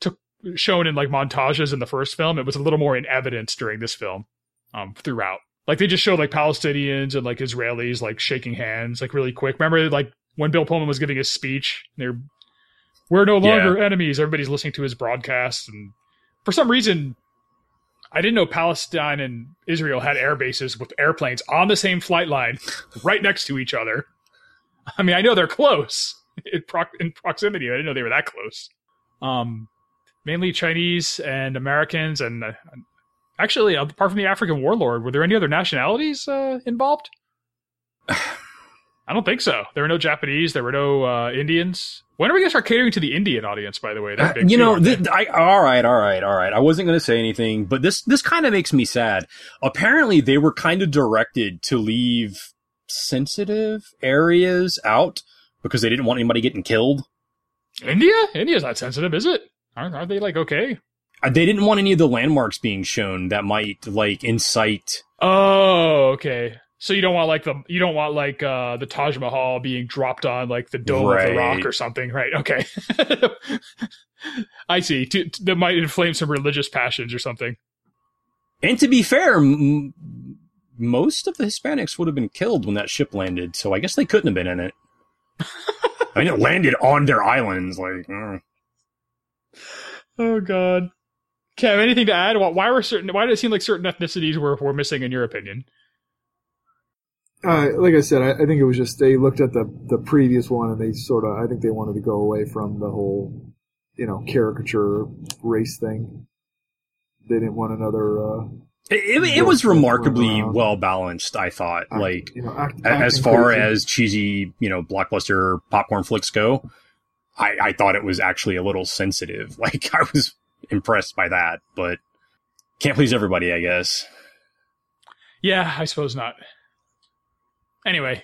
took shown in like montages in the first film, it was a little more in evidence during this film um, throughout. Like they just showed like Palestinians and like Israelis like shaking hands like really quick. Remember like when Bill Pullman was giving his speech, they're we're no longer enemies. Everybody's listening to his broadcast, and for some reason, I didn't know Palestine and Israel had air bases with airplanes on the same flight line, right next to each other. I mean, I know they're close in, proc- in proximity. I didn't know they were that close. Um, mainly Chinese and Americans, and uh, Actually, apart from the African warlord, were there any other nationalities uh, involved? I don't think so. There were no Japanese. There were no uh, Indians. When are we going to start catering to the Indian audience? By the way, They're Uh, big you know, th- I, all right, all right, all right. I wasn't going to say anything, but this this kind of makes me sad. Apparently, they were kind of directed to leave sensitive areas out because they didn't want anybody getting killed. India? India's not sensitive, is it? Aren't, aren't they like okay? Uh, They didn't want any of the landmarks being shown that might like incite. Oh, okay. So you don't want like the you don't want like uh the Taj Mahal being dropped on like the dome of the rock or something, right? Okay. I see. To, to- that might inflame some religious passions or something. And to be fair, m- most of the Hispanics would have been killed when that ship landed, so I guess they couldn't have been in it. I mean, it landed on their islands, like. mm. Oh God. Kev, anything to add? Why- Why were certain? Why did it seem like certain ethnicities were were missing in your opinion? Uh, like I said, I, I think it was just they looked at the the previous one and they sort of I think they wanted to go away from the whole you know caricature race thing. They didn't want another uh, It, it, it was remarkably well balanced, I thought. act- Like, you know act, a- as far crazy. as cheesy, you know, blockbuster popcorn flicks go, I, I thought it was actually a little sensitive. Like, I was impressed by that, but can't please everybody, I guess. Yeah, I suppose not. Anyway,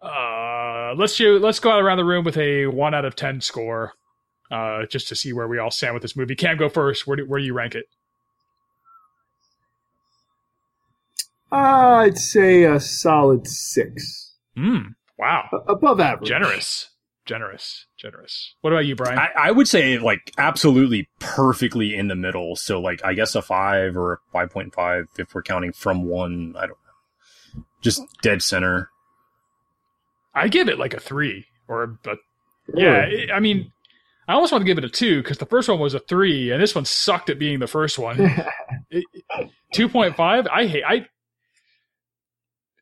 uh, let's do, let's go out around the room with a one out of ten score, uh, just to see where we all stand with this movie. Kam, go first. Where do, where do you rank it? Uh, I'd say a solid six, Hmm. Wow. A- above average. Generous. Generous. Generous. What about you, Brian? I, I would say, like, absolutely perfectly in the middle. So, like, I guess a five or a 5.5 if we're counting from one. I don't know. Just dead center. I give it like a three or a, a Yeah, it- I mean, I almost want to give it a two because the first one was a three, and this one sucked at being the first one. Two point five. I hate. I.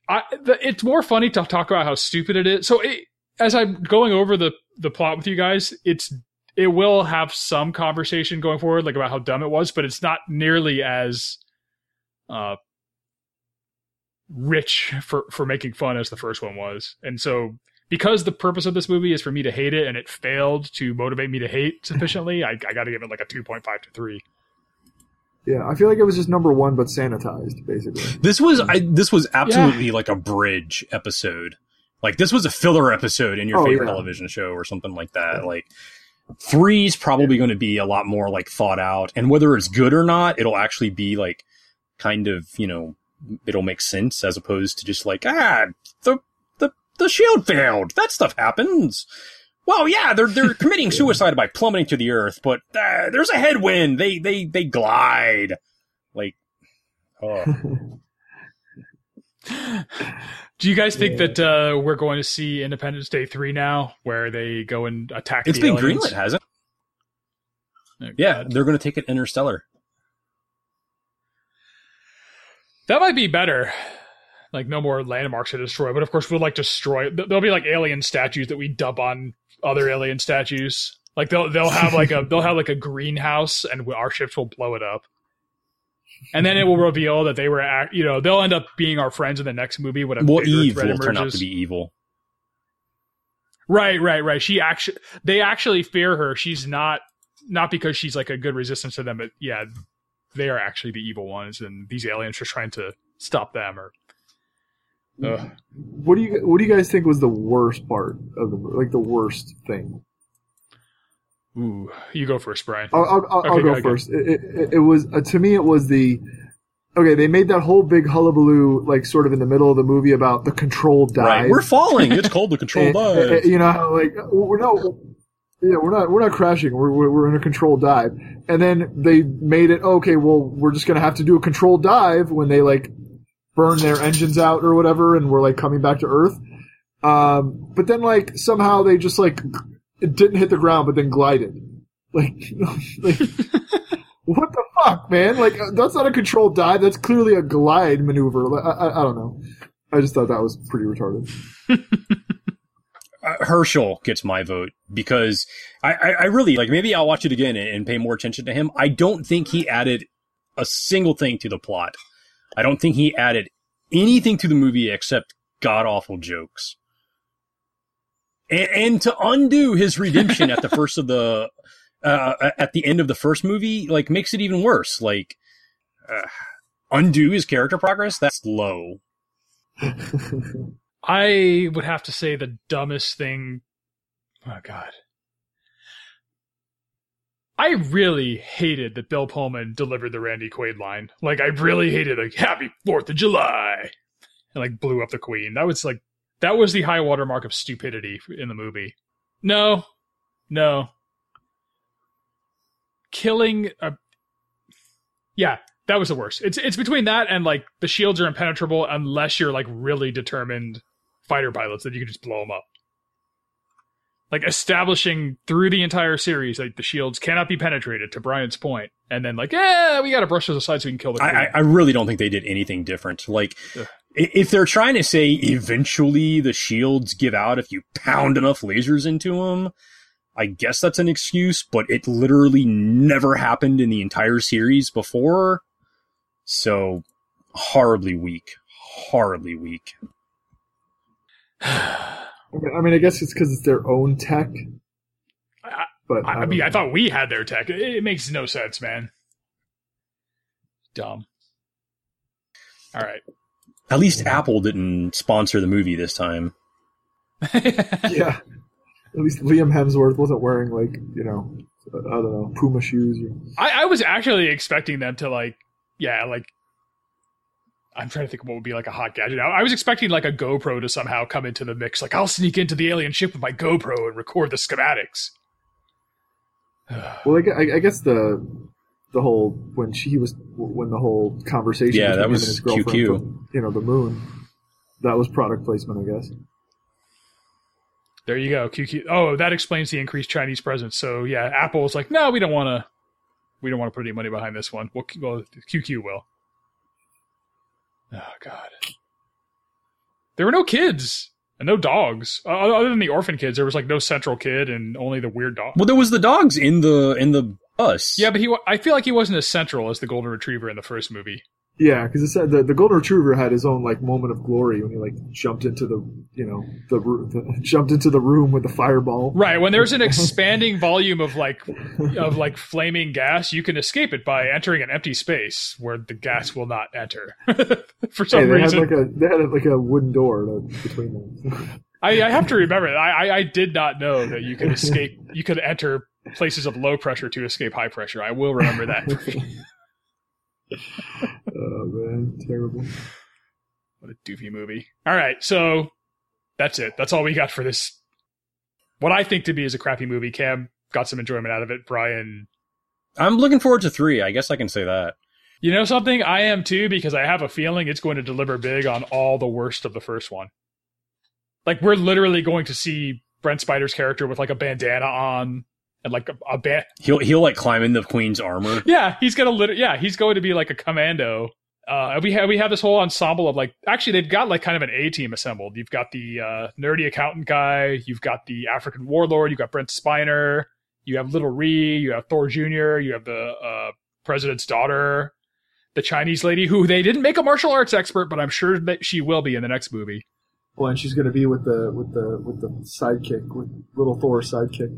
I. The, it's more funny to talk about how stupid it is. So it, as I'm going over the the plot with you guys, it's it will have some conversation going forward, like about how dumb it was, but it's not nearly as uh rich for for making fun as the first one was, and so because the purpose of this movie is for me to hate it and it failed to motivate me to hate sufficiently, I, I got to give it like a 2.5 to 3. yeah, I feel like it was just number one, but sanitized, basically. This was I, this was absolutely like a bridge episode Like this was a filler episode in your Oh, favorite yeah. television show or something like that. Like three's probably going to be a lot more like thought out, and whether it's good or not, it'll actually be like kind of you know it'll make sense as opposed to just like ah the the the shield failed. That stuff happens. Well, yeah, they're they're committing suicide by plummeting to the earth, but uh, there's a headwind. They they they glide. Like, oh, Do you guys think Yeah. that uh, we're going to see Independence Day three now, where they go and attack? it's the been aliens? greenlit, hasn't? Oh, it? Yeah, God. they're going to take it interstellar. that might be better. Like no more landmarks to destroy, but of course we'll like destroy. There'll be like alien statues that we dump on other alien statues. Like they'll they'll have like a they'll have like a greenhouse, and our ships will blow it up. And then it will reveal that they were, act, you know, they'll end up being our friends in the next movie. When a Well, Eve threat will turn out to be evil. Right, right, right. She actually, they actually fear her. She's not, not because she's like a good resistance to them, but yeah, they are actually the evil ones, and these aliens are trying to stop them. Or, Ugh. What do you What do you guys think was the worst part of the? Like the worst thing? Ooh, you go first, Brian. I'll, I'll, I'll, Okay, I'll go go ahead. first. It, it, it was uh, to me. It was the okay. They made that whole big hullabaloo, like sort of in the middle of the movie about the controlled dive. Right, we're falling. It's called the control dive. and- you know like we're no. Yeah, we're not we're not crashing. We're, we're we're in a controlled dive, and then they made it okay. Well, we're just gonna have to do a controlled dive when they like burn their engines out or whatever, and we're like coming back to Earth. Um, but then like somehow they just like it didn't hit the ground, but then glided. Like, like what the fuck, man? Like uh, that's not a controlled dive. That's clearly a glide maneuver. I, I, I don't know. I just thought that was pretty retarded. uh, Herschel gets my vote because I, I, I really like. Maybe I'll watch it again and, and pay more attention to him. I don't think he added a single thing to the plot. I don't think he added anything to the movie except god awful jokes. And, and to undo his redemption at the first of the uh, at the end of the first movie, like makes it even worse. Like uh, undo his character progress. That's low. I would have to say the dumbest thing. Oh God. I really hated that Bill Pullman delivered the Randy Quaid line. Like I really hated like Happy Fourth of July, and like blew up the Queen. That was like that was the high watermark of stupidity in the movie. No, no. Killing a yeah, that was the worst. It's it's between that and like the shields are impenetrable unless you're like really determined fighter pilots that you can just blow them up. Like establishing through the entire series like the shields cannot be penetrated to Brian's point, and then like yeah, we got to brush those aside so we can kill the. I. I, I really don't think they did anything different. Like, Ugh. I- if they're trying to say eventually the shields give out if you pound enough lasers into them, I guess that's an excuse, but it literally never happened in the entire series before. So, horribly weak. Horribly weak. I mean, I guess it's because it's their own tech. I- But I, I don't mean, I thought we had their tech. It, it makes no sense, man. Dumb. All right. At least Apple didn't sponsor the movie this time. yeah. At least Liam Hemsworth wasn't wearing like you know, I don't know, Puma shoes. Or, I, I was actually expecting them to like, yeah, like. I'm trying to think of what would be like a hot gadget. I I was expecting like a GoPro to somehow come into the mix. Like I'll sneak into the alien ship with my GoPro and record the schematics. well, I, I guess the the whole when she was when the whole conversation Yeah, that was his girlfriend QQ. from, you know the moon that was product placement, I guess. There you go. QQ. Oh, that explains the increased Chinese presence. So yeah, Apple Apple's like, no, we don't want to. We don't want to put any money behind this one. Well, Q- well, QQ will. Oh God. There were no kids and no dogs. Uh, other than the orphan kids, there was like no central kid and only the weird dog. Well, there was the dogs in the in the bus. Yeah, but he. I feel like he wasn't as central as the golden retriever in the first movie. Yeah, because it said the, the golden retriever had his own like moment of glory when he like jumped into the you know the, the jumped into the room with the fireball. Right. When there's an expanding volume of like of like flaming gas, you can escape it by entering an empty space where the gas will not enter for some Hey, they had like a they had like a wooden door to, between them. I, I have to remember that. I, I, I did not know that you could escape. You could enter places of low pressure to escape high pressure. I will remember that. oh man, terrible. What a doofy movie. All right, so that's it. That's all we got for this. What I think to be is a crappy movie. Kam got some enjoyment out of it. Brian, I'm looking forward to three. I guess I can say that. you know something? I am too because I have a feeling it's going to deliver big on all the worst of the first one. Like we're literally going to see Brent Spiner's character with like a bandana on and like a, a band. He'll he'll like climb in the queen's armor. Yeah, he's gonna lit- yeah, he's going to be like a commando. Uh, we have we have this whole ensemble of like actually they've got like kind of an A team assembled. You've got the uh, nerdy accountant guy, you've got the African warlord, you've got Brent Spiner, you have Little Ree, you have Thor Jr., you have the uh, president's daughter, the Chinese lady who they didn't make a martial arts expert, but I'm sure that she will be in the next movie. Well, and she's going to be with the with the with the sidekick, with little Thor's sidekick.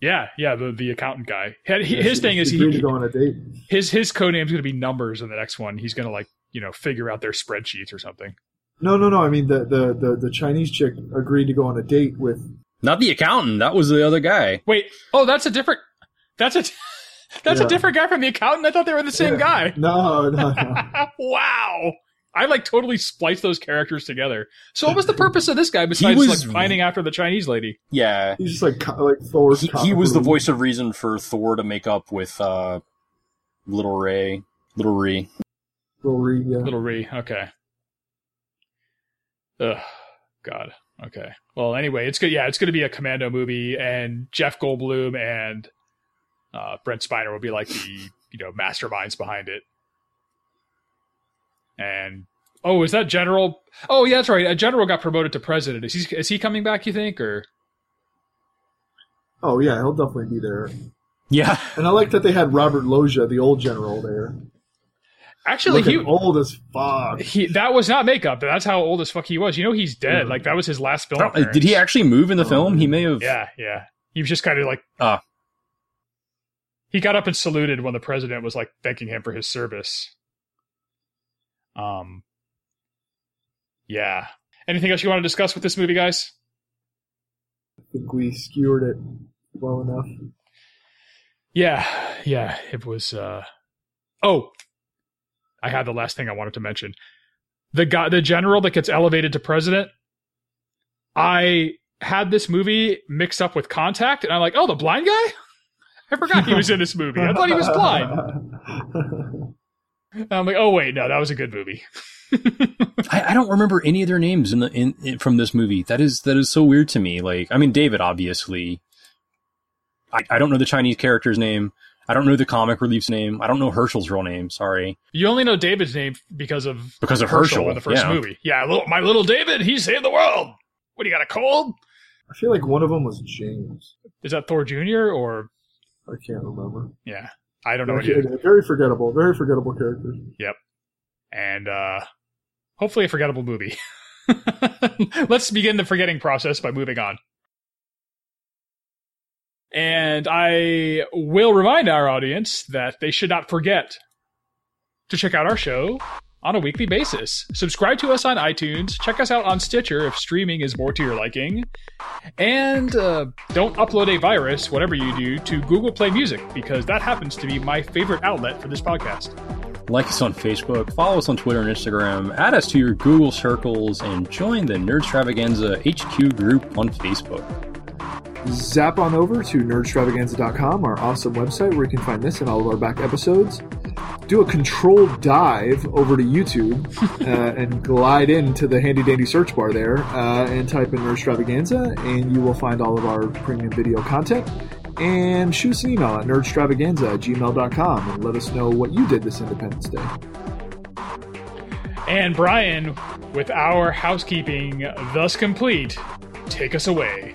Yeah, yeah, the the accountant guy. He- Yeah, his she- thing is she he, to go on a date. his his code name's going to be numbers in the next one. He's going to like you know figure out their spreadsheets or something. No, no, no. I mean the, the the the Chinese chick agreed to go on a date with. Not the accountant. That was the other guy. Wait, oh, that's a different. That's a. That's Yeah. a different guy from the accountant. I thought they were the same Yeah. guy. No, no, no. wow. I like totally spliced those characters together. So what was the purpose of this guy besides was- like pining after the Chinese lady? Yeah. He's just like co- like Thor's. He, he was the voice of reason for Thor to make up with uh, Little Ray, Little Ree. Little Reed, yeah. Little Ree. Okay. Ugh. God. Okay. Well, anyway, it's good. Yeah, it's going to be a commando movie, and Jeff Goldblum and uh, Brent Spiner will be like the you know masterminds behind it. And oh, is that General? Oh, yeah, that's right. A general got promoted to president. Is he is he coming back? You think or? Oh yeah, he'll definitely be there. Yeah. And I like that they had Robert Loggia, the old general, there. Actually, Looking he old as fuck. he that was not makeup. That's how old as fuck he was. You know, he's dead. Mhm. Like that was his last film. Uh, Did he actually move in the film? He may have. Yeah, yeah. He was just kind of like. Ah. He got up and saluted when the president was like thanking him for his service. Um. Yeah. Anything else you want to discuss with this movie, guys? I think we skewered it well enough. Yeah, yeah. It was. uh Oh, I had the last thing I wanted to mention. The guy, the general that gets elevated to president. I had this movie mixed up with Contact, and I'm like, oh, the blind guy. I forgot he was in this movie. I thought he was blind. And I'm like, oh wait, no, that was a good movie. I, I don't remember any of their names in the in, in from this movie. That is that is so weird to me. Like, I mean, David obviously. I, I don't know the Chinese character's name. I don't know the comic relief's name. I don't know Herschel's real name. Sorry, You only know David's name because of because of Herschel. in the first yeah. movie. Yeah, little, my little David, he saved the world. What do you got a cold? I feel like one of them was James. Is that Thor Jr. or I can't remember. yeah? I don't know. What Very, you, very forgettable. Very forgettable character. Yep. And uh, hopefully a forgettable movie. Let's begin the forgetting process by moving on. And I will remind our audience that they should not forget to check out our show on a weekly basis. Subscribe to us on iTunes. Check us out on Stitcher if streaming is more to your liking. And uh, don't upload a virus, whatever you do, to Google Play Music because that happens to be my favorite outlet for this podcast. Like us on Facebook, follow us on Twitter and Instagram, add us to your Google circles, and join the Nerd Extravaganza HQ group on Facebook. Zap on over to nerdextravaganza.com, our awesome website where you can find this and all of our back episodes. Do a controlled dive over to YouTube uh, and glide into the handy dandy search bar there uh, and type in Nerd Extravaganza, and you will find all of our premium video content. And shoot us an email at nerdextravaganza at gmail.com and let us know what you did this Independence Day. And Brian, with our housekeeping thus complete, take us away.